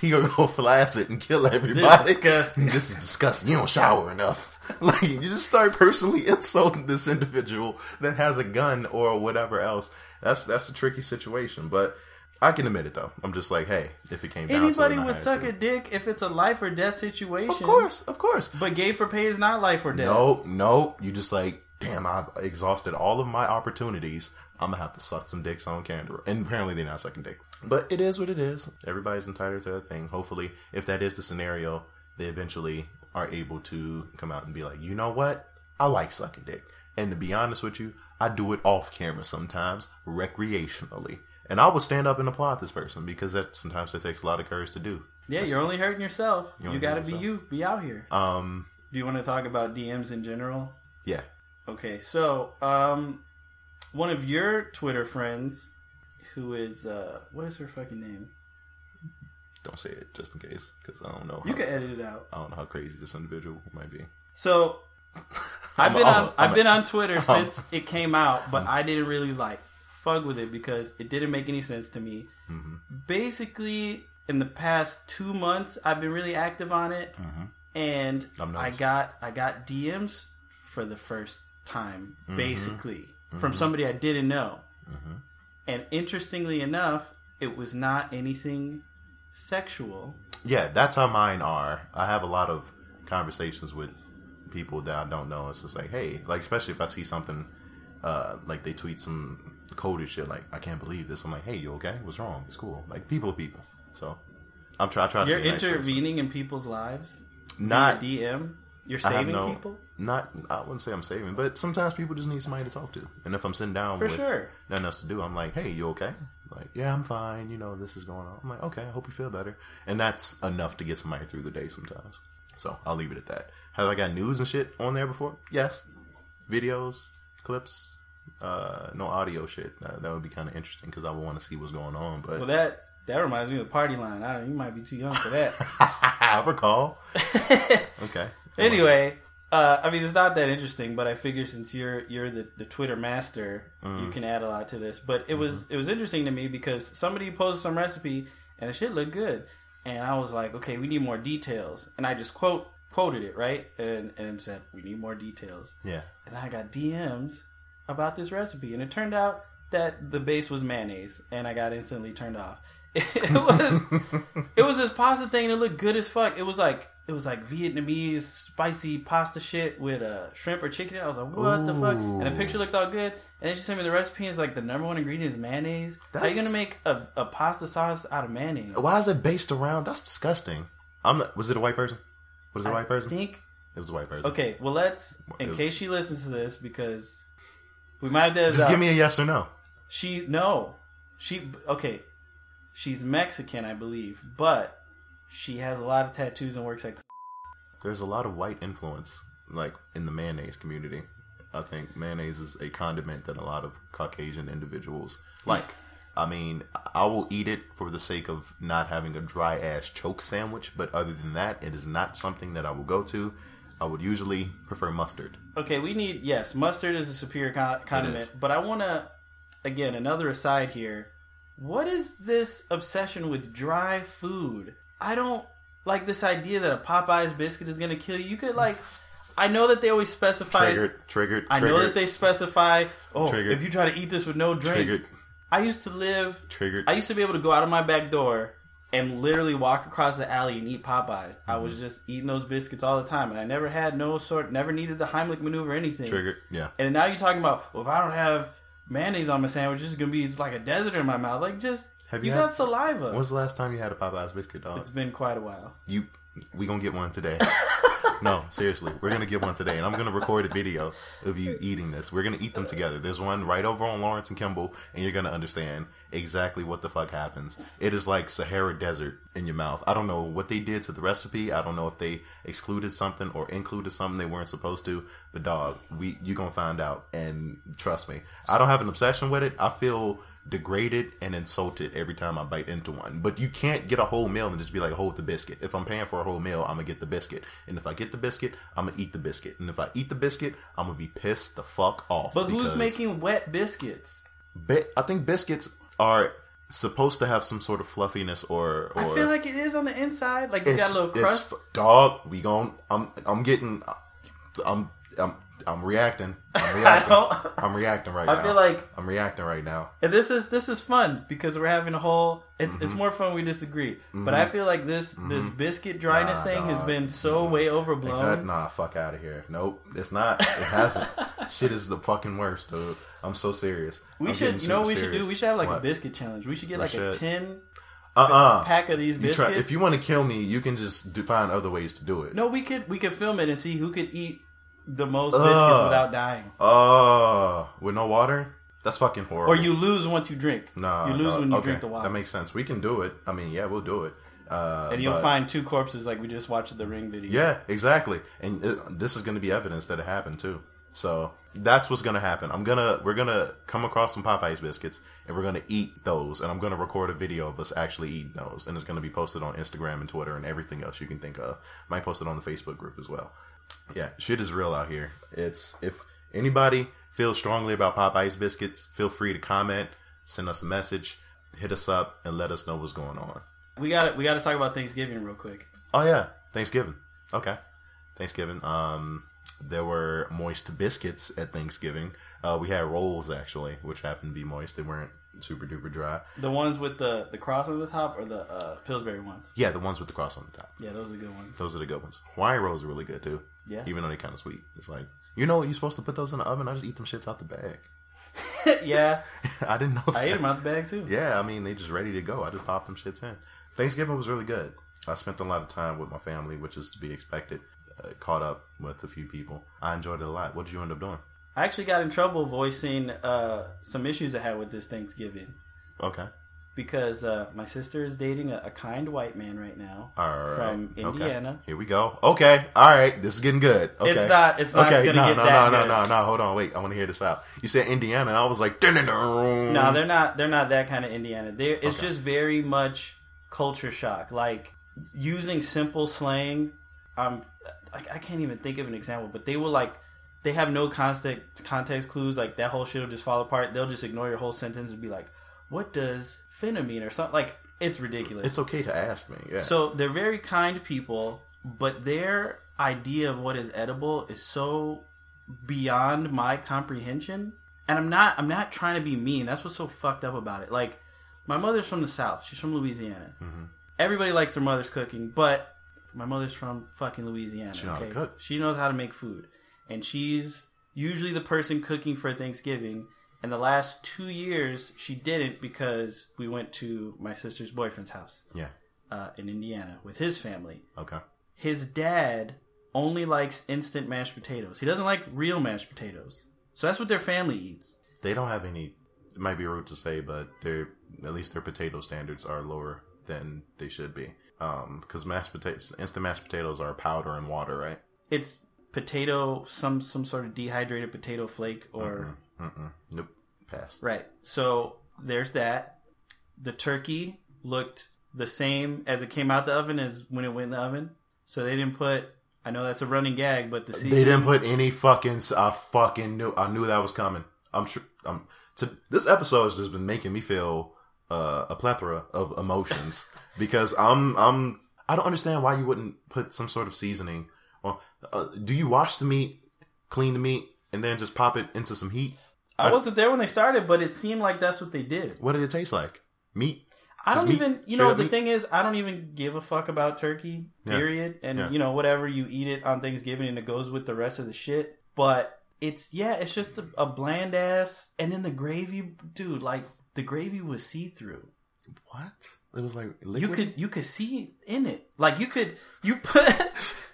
he gonna go flaccid and kill everybody. This is disgusting. (laughs) this is disgusting. You don't shower enough. (laughs) Like you just start personally insulting this individual that has a gun or whatever else. That's that's a tricky situation, but I can admit it though. I'm just like, hey, if it came down Anybody to it, and I would suck to- a dick if it's a life or death situation. Of course, of course. But gay for pay is not life or death. No, no. You just like, damn, I've exhausted all of my opportunities. I'm gonna have to suck some dicks on camera. And apparently they're not sucking dick. But it is what it is. Everybody's entitled to their thing. Hopefully, if that is the scenario, they eventually are able to come out and be like, you know what? I like sucking dick. And to be honest with you, I do it off camera sometimes, recreationally. And I would stand up and applaud this person because that sometimes it takes a lot of courage to do. Yeah, That's you're only hurting yourself. You got to hurting be you. Be out here. Um, Do you want to talk about DMs in general? yeah. Okay, so um, one of your Twitter friends, who is uh, what is her fucking name? Don't say it just in case because I don't know. You how- can edit it out. I don't know how crazy this individual might be. So (laughs) I've been a- on a- I've I'm been on Twitter I'm- (laughs) since it came out, but I didn't really like fuck with it because it didn't make any sense to me. Mhm. Basically, in the past two months, I've been really active on it, Mhm. and I got I got DMs for the first time, Mm-hmm. basically from somebody I didn't know. Mhm. And interestingly enough, it was not anything sexual. Yeah, that's how mine are. I have a lot of conversations with people that I don't know. It's just like, hey, like especially if I see something, uh, like they tweet some coded shit, like I can't believe this. I'm like, hey, you okay? What's wrong? It's cool. Like people are people. So I'm try I try to You're a nice intervening in people's lives. Not DM. You're saving no- people not I wouldn't say I'm saving, but sometimes people just need somebody to talk to. And if I'm sitting down for with sure. nothing else to do, I'm like, hey, you okay? Like, yeah, I'm fine. You know, this is going on. I'm like, okay, I hope you feel better. And that's enough to get somebody through the day sometimes. So I'll leave it at that. Have I got news and shit on there before? Yes. Videos, clips, uh, no audio shit. Uh, that would be kind of interesting because I would want to see what's going on. But Well, that that reminds me of the party line. I don't, you might be too young for that. (laughs) I recall. (laughs) Okay. Anyway, uh, I mean, it's not that interesting, but I figure since you're you're the, the Twitter master, Mm. you can add a lot to this. But it was Mm-hmm. it was interesting to me because somebody posted some recipe and the shit looked good, and I was like, okay, we need more details, and I just quote quoted it right, and and said we need more details, Yeah. and I got DMs about this recipe, and it turned out that the base was mayonnaise, and I got instantly turned off. (laughs) It was it was this pasta thing that looked good as fuck. It was like it was like Vietnamese spicy pasta shit with uh, shrimp or chicken. I was like, what the fuck? And the picture looked all good. And then she sent me the recipe. And it's like the number one ingredient is mayonnaise. How are you gonna make a, a pasta sauce out of mayonnaise? Why is it based around? That's disgusting. I'm not. Was it a white person? Was it a I white person? think. It was a white person. Okay, well let's in was- case she listens to this because we might have to. Just give me a yes or no. She no, she okay. She's Mexican, I believe, but she has a lot of tattoos and works at. There's a lot of white influence, like in the mayonnaise community. I think mayonnaise is a condiment that a lot of Caucasian individuals like. I mean, I will eat it for the sake of not having a dry ass choke sandwich, but other than that, it is not something that I will go to. I would usually prefer mustard. Okay, we need yes, mustard is a superior con- condiment, is. but I want to again another aside here. What is this obsession with dry food? I don't like this idea that a Popeyes biscuit is gonna kill you. You could like I know that they always specify. Triggered, triggered, I know that they specify. Oh, Triggered. if you try to eat this with no drink, triggered, I used to live. triggered. I used to be able to go out of my back door and literally walk across the alley and eat Popeyes. I Mm-hmm. was just eating those biscuits all the time, and I never had no sort, never needed the Heimlich maneuver or anything. triggered. Yeah. And now you're talking about, well, if I don't have mayonnaise on my sandwich, it's gonna be it's like a desert in my mouth. Like, just Have you, you got had- saliva. When's the last time you had a Popeyes biscuit, dog? It's been quite a while. You, we gonna get one today. (laughs) no, seriously, we're gonna get one today, and I'm gonna record a video of you eating this. We're gonna eat them together. There's one right over on Lawrence and Kimball, and you're gonna understand exactly what the fuck happens. It is like Sahara Desert in your mouth. I don't know what they did to the recipe. I don't know if they excluded something or included something they weren't supposed to. But dog, we you gonna find out, and trust me, I don't have an obsession with it. I feel degraded and insulted every time I bite into one. But you can't get a whole meal and just be like, hold the biscuit. If I'm paying for a whole meal, I'm gonna get the biscuit. And if I get the biscuit, I'm gonna eat the biscuit. And if I eat the biscuit, I'm gonna be pissed the fuck off. But who's making wet biscuits? Bi- I think biscuits are supposed to have some sort of fluffiness or. or I feel like it is on the inside. Like it's, got a little crust. Dog, we gon' I'm I'm getting. I'm I'm I'm reacting. I'm I (laughs) reacting. don't. I'm reacting right now. I feel like I'm reacting right now. And this is this is fun because we're having a whole. It's Mm-hmm. it's more fun. We disagree, but I mm-hmm. feel like this this mm-hmm. biscuit dryness Nah, thing has been so mm-hmm. way overblown. Exact- nah, fuck out of here. Nope, it's not. It hasn't. (laughs) Shit is the fucking worst, dude. I'm so serious. We I'm should, you know, what we super should do. We should have like a biscuit challenge. We should get like a tin Uh-uh. pack of these You biscuits. try, if you want to kill me, you can just do, find other ways to do it. no, we could we could film it and see who could eat the most Ugh. biscuits without dying. Oh, with no water? That's fucking horrible. Or you lose once you drink. Nah, you lose dog. when you Okay, drink the water. That makes sense. We can do it. I mean, yeah, we'll do it. Uh, and you'll but- find two corpses like we just watched the ring video. Yeah, exactly. And it, this is going to be evidence that it happened too. So that's what's going to happen. I'm gonna we're gonna come across some Popeyes biscuits and we're gonna eat those, and I'm gonna record a video of us actually eating those, and it's gonna be posted on Instagram and Twitter and everything else you can think of. Might post it on the Facebook group as well. Yeah, shit is real out here. It's if anybody feels strongly about Popeyes biscuits, feel free to comment, send us a message, hit us up, and let us know what's going on. We got we got to talk about Thanksgiving real quick. Oh yeah, Thanksgiving. Okay, Thanksgiving. Um, there were moist biscuits at Thanksgiving. Uh, we had rolls actually, which happened to be moist. They weren't super duper dry. The ones with the the cross on the top or the uh, Pillsbury ones. Yeah, the ones with the cross on the top. Yeah, those are the good ones. Those are the good ones. Hawaiian rolls are really good too. Yeah, Even though they're kind of sweet. It's like you know what you're supposed to put those in the oven. I just eat them shits out the bag. (laughs) yeah, (laughs) I didn't know. That. I ate them out the bag too. Yeah, I mean they just ready to go. I just popped them shits in. Thanksgiving was really good. I spent a lot of time with my family, which is to be expected. Uh, caught up with a few people. I enjoyed it a lot. What did you end up doing? I actually got in trouble voicing uh, some issues I had with this Thanksgiving Okay. because uh, my sister is dating a, a kind white man right now right. from Okay. Indiana. Here we go. Okay. All right. This is getting good. Okay. It's not. It's not okay. No, get no, no, no, no, no. Hold on. Wait. I want to hear this out. You said Indiana, and I was like, no, No, they're not. They're not that kind of Indiana. They're, it's Okay. just very much culture shock. Like using simple slang. Um, I, I can't even think of an example, but they will like. They have no context context clues. Like that whole shit will just fall apart. They'll just ignore your whole sentence and be like, "What does finna mean?" or something. Like it's ridiculous. It's okay to ask me. Yeah. So they're very kind people, but their idea of what is edible is so beyond my comprehension. And I'm not I'm not trying to be mean. That's what's so fucked up about it. Like my mother's from the south. She's from Louisiana. Mhm. Everybody likes their mother's cooking, but my mother's from fucking Louisiana. She know okay? cook. She knows how to make food. And she's usually the person cooking for Thanksgiving. And the last two years she didn't because we went to my sister's boyfriend's house yeah. uh, in Indiana with his family. Okay. His dad only likes instant mashed potatoes. He doesn't like real mashed potatoes. So that's what their family eats. They don't have any. It might be rude to say, but their at least their potato standards are lower than they should be. Um, because mashed potatoes, instant mashed potatoes are powder and water, right? It's potato, some some sort of dehydrated potato flake, or Mm-mm. Nope. Pass. right. So there's that. The turkey looked the same as it came out the oven as when it went in the oven. So they didn't put. I know that's a running gag, but the They didn't put any fucking. I fucking knew. I knew that was coming. I'm sure. Um, to this episode has just been making me feel uh, a plethora of emotions (laughs) because I'm. I'm. I don't understand why you wouldn't put some sort of seasoning Well, uh, do you wash the meat, clean the meat, and then just pop it into some heat? I wasn't there when they started, but it seemed like that's what they did. What did it taste like? Meat. I don't meat? even, you know, the meat? thing is, I don't even give a fuck about turkey, Yeah. period. And, Yeah. you know, whatever you eat it on Thanksgiving and it goes with the rest of the shit. But it's, yeah, it's just a, a bland ass. And then the gravy, dude, like, the gravy was see through. What? It was like liquid. You could, you could see in it. Like, you could, you put,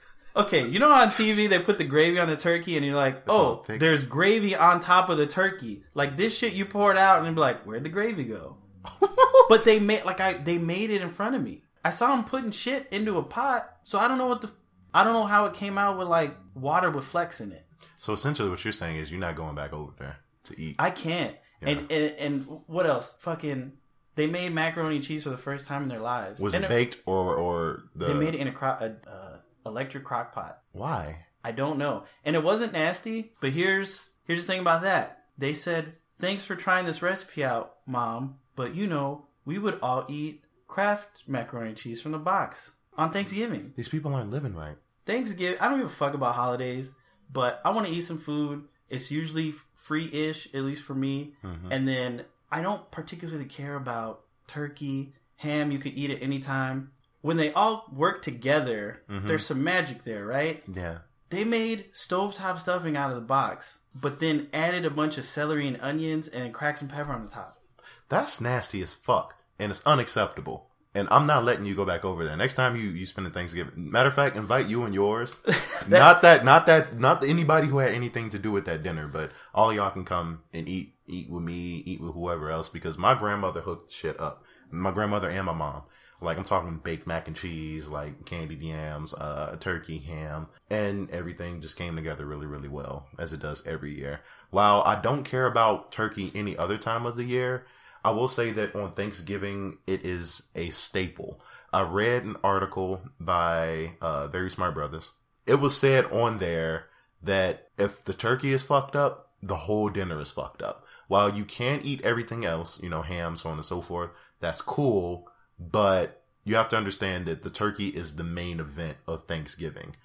(laughs) okay, you know, on TV, they put the gravy on the turkey and you're like, oh, there's gravy on top of the turkey. Like, this shit you pour it out and be like, where'd the gravy go? (laughs) But they made like I they made it in front of me. I saw them putting shit into a pot, so I don't know what the I don't know how it came out with like water with flex in it. so essentially, what you're saying is you're not going back over there to eat. I can't. And, and and what else? Fucking they made macaroni and cheese for the first time in their lives. was and it baked or or the? They made it in a, cro- a uh, electric crock pot. Why? I don't know. And it wasn't nasty, but here's here's the thing about that. They said, "Thanks for trying this recipe out, mom, but you know, we would all eat Kraft macaroni and cheese from the box on Thanksgiving. These people aren't living right. Thanksgiving, I don't give a fuck about holidays, but I want to eat some food. It's usually free-ish, at least for me. Mhm. And then I don't particularly care about turkey, ham. You could eat it anytime. When they all work together, Mhm. there's some magic there, right? Yeah. They made stovetop stuffing out of the box, but then added a bunch of celery and onions and cracked some pepper on the top. That's nasty as fuck, and it's unacceptable. And I'm not letting you go back over there. Next time you you spend a Thanksgiving, matter of fact, invite you and yours. (laughs) not that, not that, not anybody who had anything to do with that dinner, but all y'all can come and eat, eat with me, eat with whoever else. Because my grandmother hooked shit up. My grandmother and my mom. Like I'm talking baked mac and cheese, like candied yams, uh, turkey, ham, and everything just came together really, really well, as it does every year. While I don't care about turkey any other time of the year, I will say that on Thanksgiving it is a staple. I read an article by uh, Very Smart Brothas. It was said on there that if the turkey is fucked up, the whole dinner is fucked up. While you can eat everything else, you know, ham, so on and so forth, that's cool, but you have to understand that the turkey is the main event of Thanksgiving.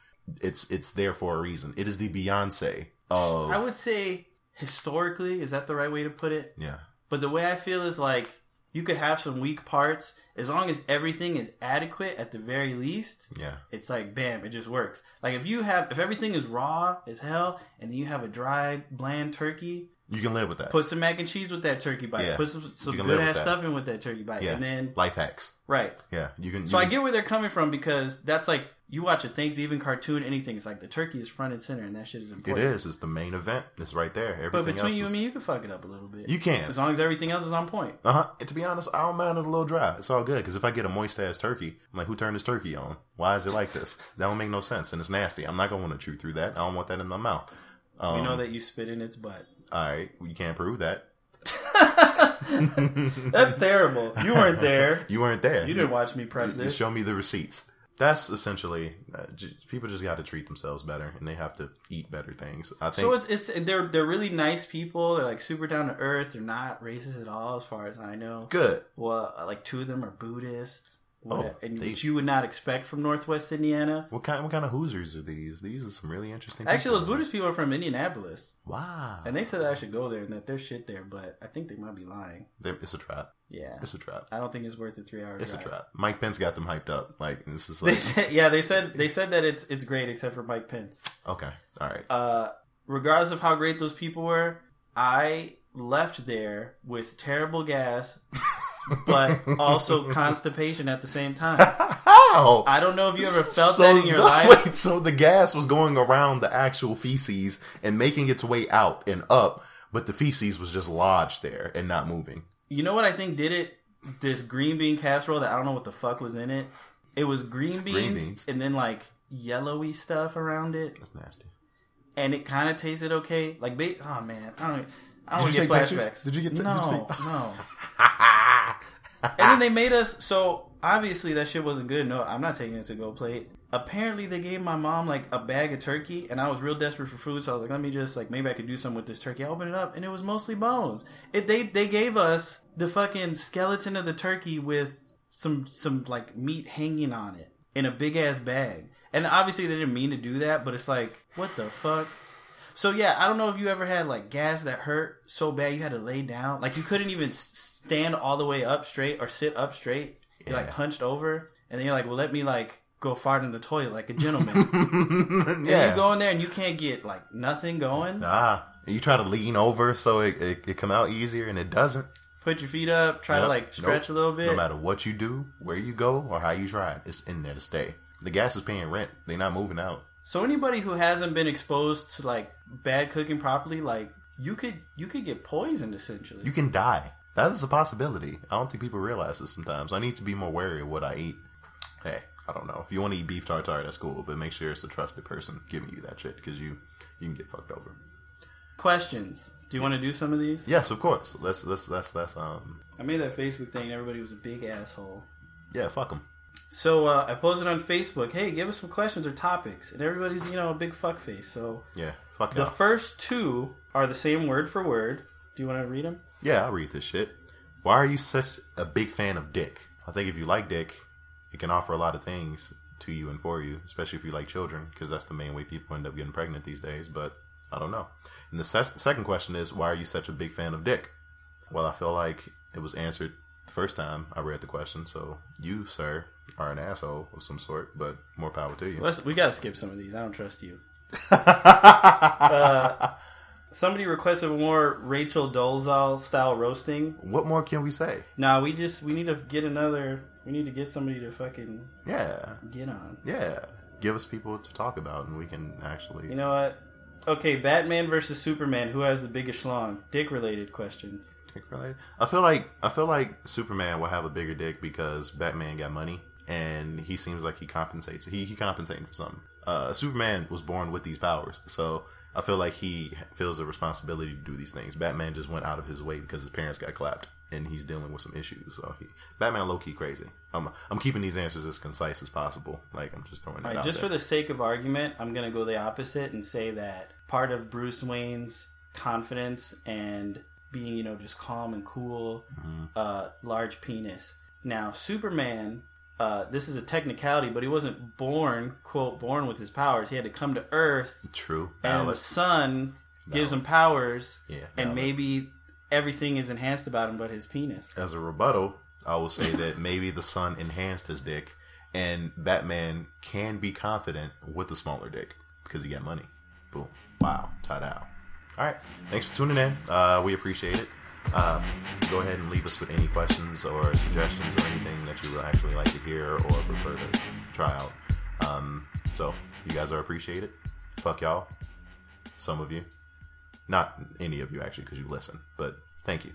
It's it's there for a reason. It is the Beyonce of I would say historically, is that the right way to put it? yeah. But the way I feel is like you could have some weak parts as long as everything is adequate at the very least. Yeah. It's like bam, it just works. Like if you have if everything is raw as hell and then you have a dry, bland turkey, You can live with that. put some mac and cheese with that turkey bite. Yeah. Put some, some good ass that. stuffing with that turkey bite. yeah. And then life hacks. right. Yeah. You can So you I get where they're coming from because that's like you watch a Thanksgiving cartoon, anything. It's like the turkey is front and center, and that shit is important. is. It's the main event. It's right there. Everything But between you is- and me, you can fuck it up a little bit. you can. as long as everything else is on point. Uh huh. And to be honest, I don't mind it a little dry. It's all good because if I get a moist ass turkey, I'm like, who turned this turkey on? Why is it like this? (laughs) That don't make no sense, and it's nasty. I'm not gonna want to chew through that. I don't want that in my mouth. Um, We know that you spit in its butt. All right, you can't prove that. (laughs) That's terrible. You weren't there. (laughs) You weren't there. You didn't watch me prep You this. show me the receipts. That's essentially uh, j- people just got to treat themselves better, and they have to eat better things. I think. So it's it's they're they're really nice people. They're like super down to earth. They're not racist at all, as far as I know. good. Well, like two of them are Buddhists, Oh, and they- which you would not expect from Northwest Indiana. What kind? What kind of Hoosiers are these? These are some really interesting. Actually, those. Buddhist people are from Indianapolis, Wow. and they said I should go there and that there's shit there, but I think they might be lying. They're- it's a trap. Yeah, It's a trap. I don't think it's worth a three hour. It's a trap. Mike Pence got them hyped up. Like this is They said, yeah, they said they said that it's it's great except for Mike Pence. okay. All right. uh, regardless of how great those people were, I left there with terrible gas, but also (laughs) constipation at the same time. How? I don't know if you ever felt So that in your the- (laughs) life. Wait, so the gas was going around the actual feces and making its way out and up, but the feces was just lodged there and not moving. You know what I think did it? This green bean casserole that I don't know what the fuck was in it. It was green beans, Green beans. and then like yellowy stuff around it, That's nasty. and it kind of tasted okay. Like, oh man, I don't. I don't you get take pictures? flashbacks. Did you get- you no, take- no. (laughs) And then (laughs) they made us so obviously that shit wasn't good. No, I'm not taking it to go plate. Apparently they gave my mom like a bag of turkey and I was real desperate for food, so I was like, let me just like maybe I could do something with this turkey. I opened it up and it was mostly bones. It they they gave us the fucking skeleton of the turkey with some some like meat hanging on it. in a big ass bag. And obviously they didn't mean to do that, but it's like, what the fuck? So yeah, I don't know if you ever had like gas that hurt so bad you had to lay down, like you couldn't even stand all the way up straight or sit up straight. You're like hunched over, and then you're like, well, let me like go fart in the toilet like a gentleman. yeah, (laughs) And you go in there and you can't get like nothing going. Ah, you try to lean over so it, it, it come out easier, and it doesn't. Put your feet up, try to like stretch Nope. a little bit. No matter what you do, where you go, or how you try it, it's in there to stay. The gas is paying rent. They're not moving out. So anybody who hasn't been exposed to like bad cooking properly, like you could you could get poisoned essentially. You can die. That is a possibility. I don't think people realize this sometimes. I need to be more wary of what I eat. Hey, I don't know. If you want to eat beef tartare, that's cool, but make sure it's a trusted person giving you that shit because you you can get fucked over. Questions. Do you want to do some of these? Yes, of course. Let's let's let's let's um I made that Facebook thing. and Everybody was a big asshole. yeah, fuck them. So uh, I posted on Facebook. Hey, give us some questions or topics, and everybody's you know a big fuck face. So Yeah, fuck the y'all. first two are the same word for word. Do you want to read them? Yeah, I'll read this shit. Why are you such a big fan of dick? I think if you like dick, it can offer a lot of things to you and for you, especially if you like children, because that's the main way people end up getting pregnant these days. But I don't know. And the se- second question is, why are you such a big fan of dick? Well, I feel like it was answered the first time I read the question. So you, sir, are an asshole of some sort, but more power to you. Let's, we got to skip some of these. I don't trust you. (laughs) Uh, somebody requested more Rachel Dolezal style roasting. what more can we say? Nah, we just we need to get another. We need to get somebody to fucking Yeah, get on. yeah. Give us people to talk about, and we can actually. You know what? Okay, Batman versus Superman. Who has the biggest schlong? Dick related questions. Dick related? I feel like I feel like Superman will have a bigger dick because Batman got money and he seems like he compensates. He he compensating for something. Uh, Superman was born with these powers, so I feel like he feels a responsibility to do these things. Batman just went out of his way because his parents got clapped and he's dealing with some issues. So he, Batman low key crazy. I'm I'm keeping these answers as concise as possible. Like I'm just throwing it All right, out just there. for the sake of argument, I'm gonna go the opposite and say that part of Bruce Wayne's confidence and being, you know, just calm and cool, Mm-hmm. uh, large penis. Now, Superman. Uh, this is a technicality, but he wasn't born, quote, born with his powers. He had to come to Earth True. and the sun gives him powers, Yeah. and maybe everything is enhanced about him but his penis. as a rebuttal, I will say that maybe the sun enhanced his dick, and Batman can be confident with the smaller dick because he got money. Boom. Wow. Ta-da. All right. Thanks for tuning in. Uh, we appreciate it. Uh, go ahead and leave us with any questions or suggestions or anything that you would actually like to hear or prefer to try out. Um, so you guys are appreciated. Fuck y'all. Some of you. Not any of you actually, because you listen. But thank you.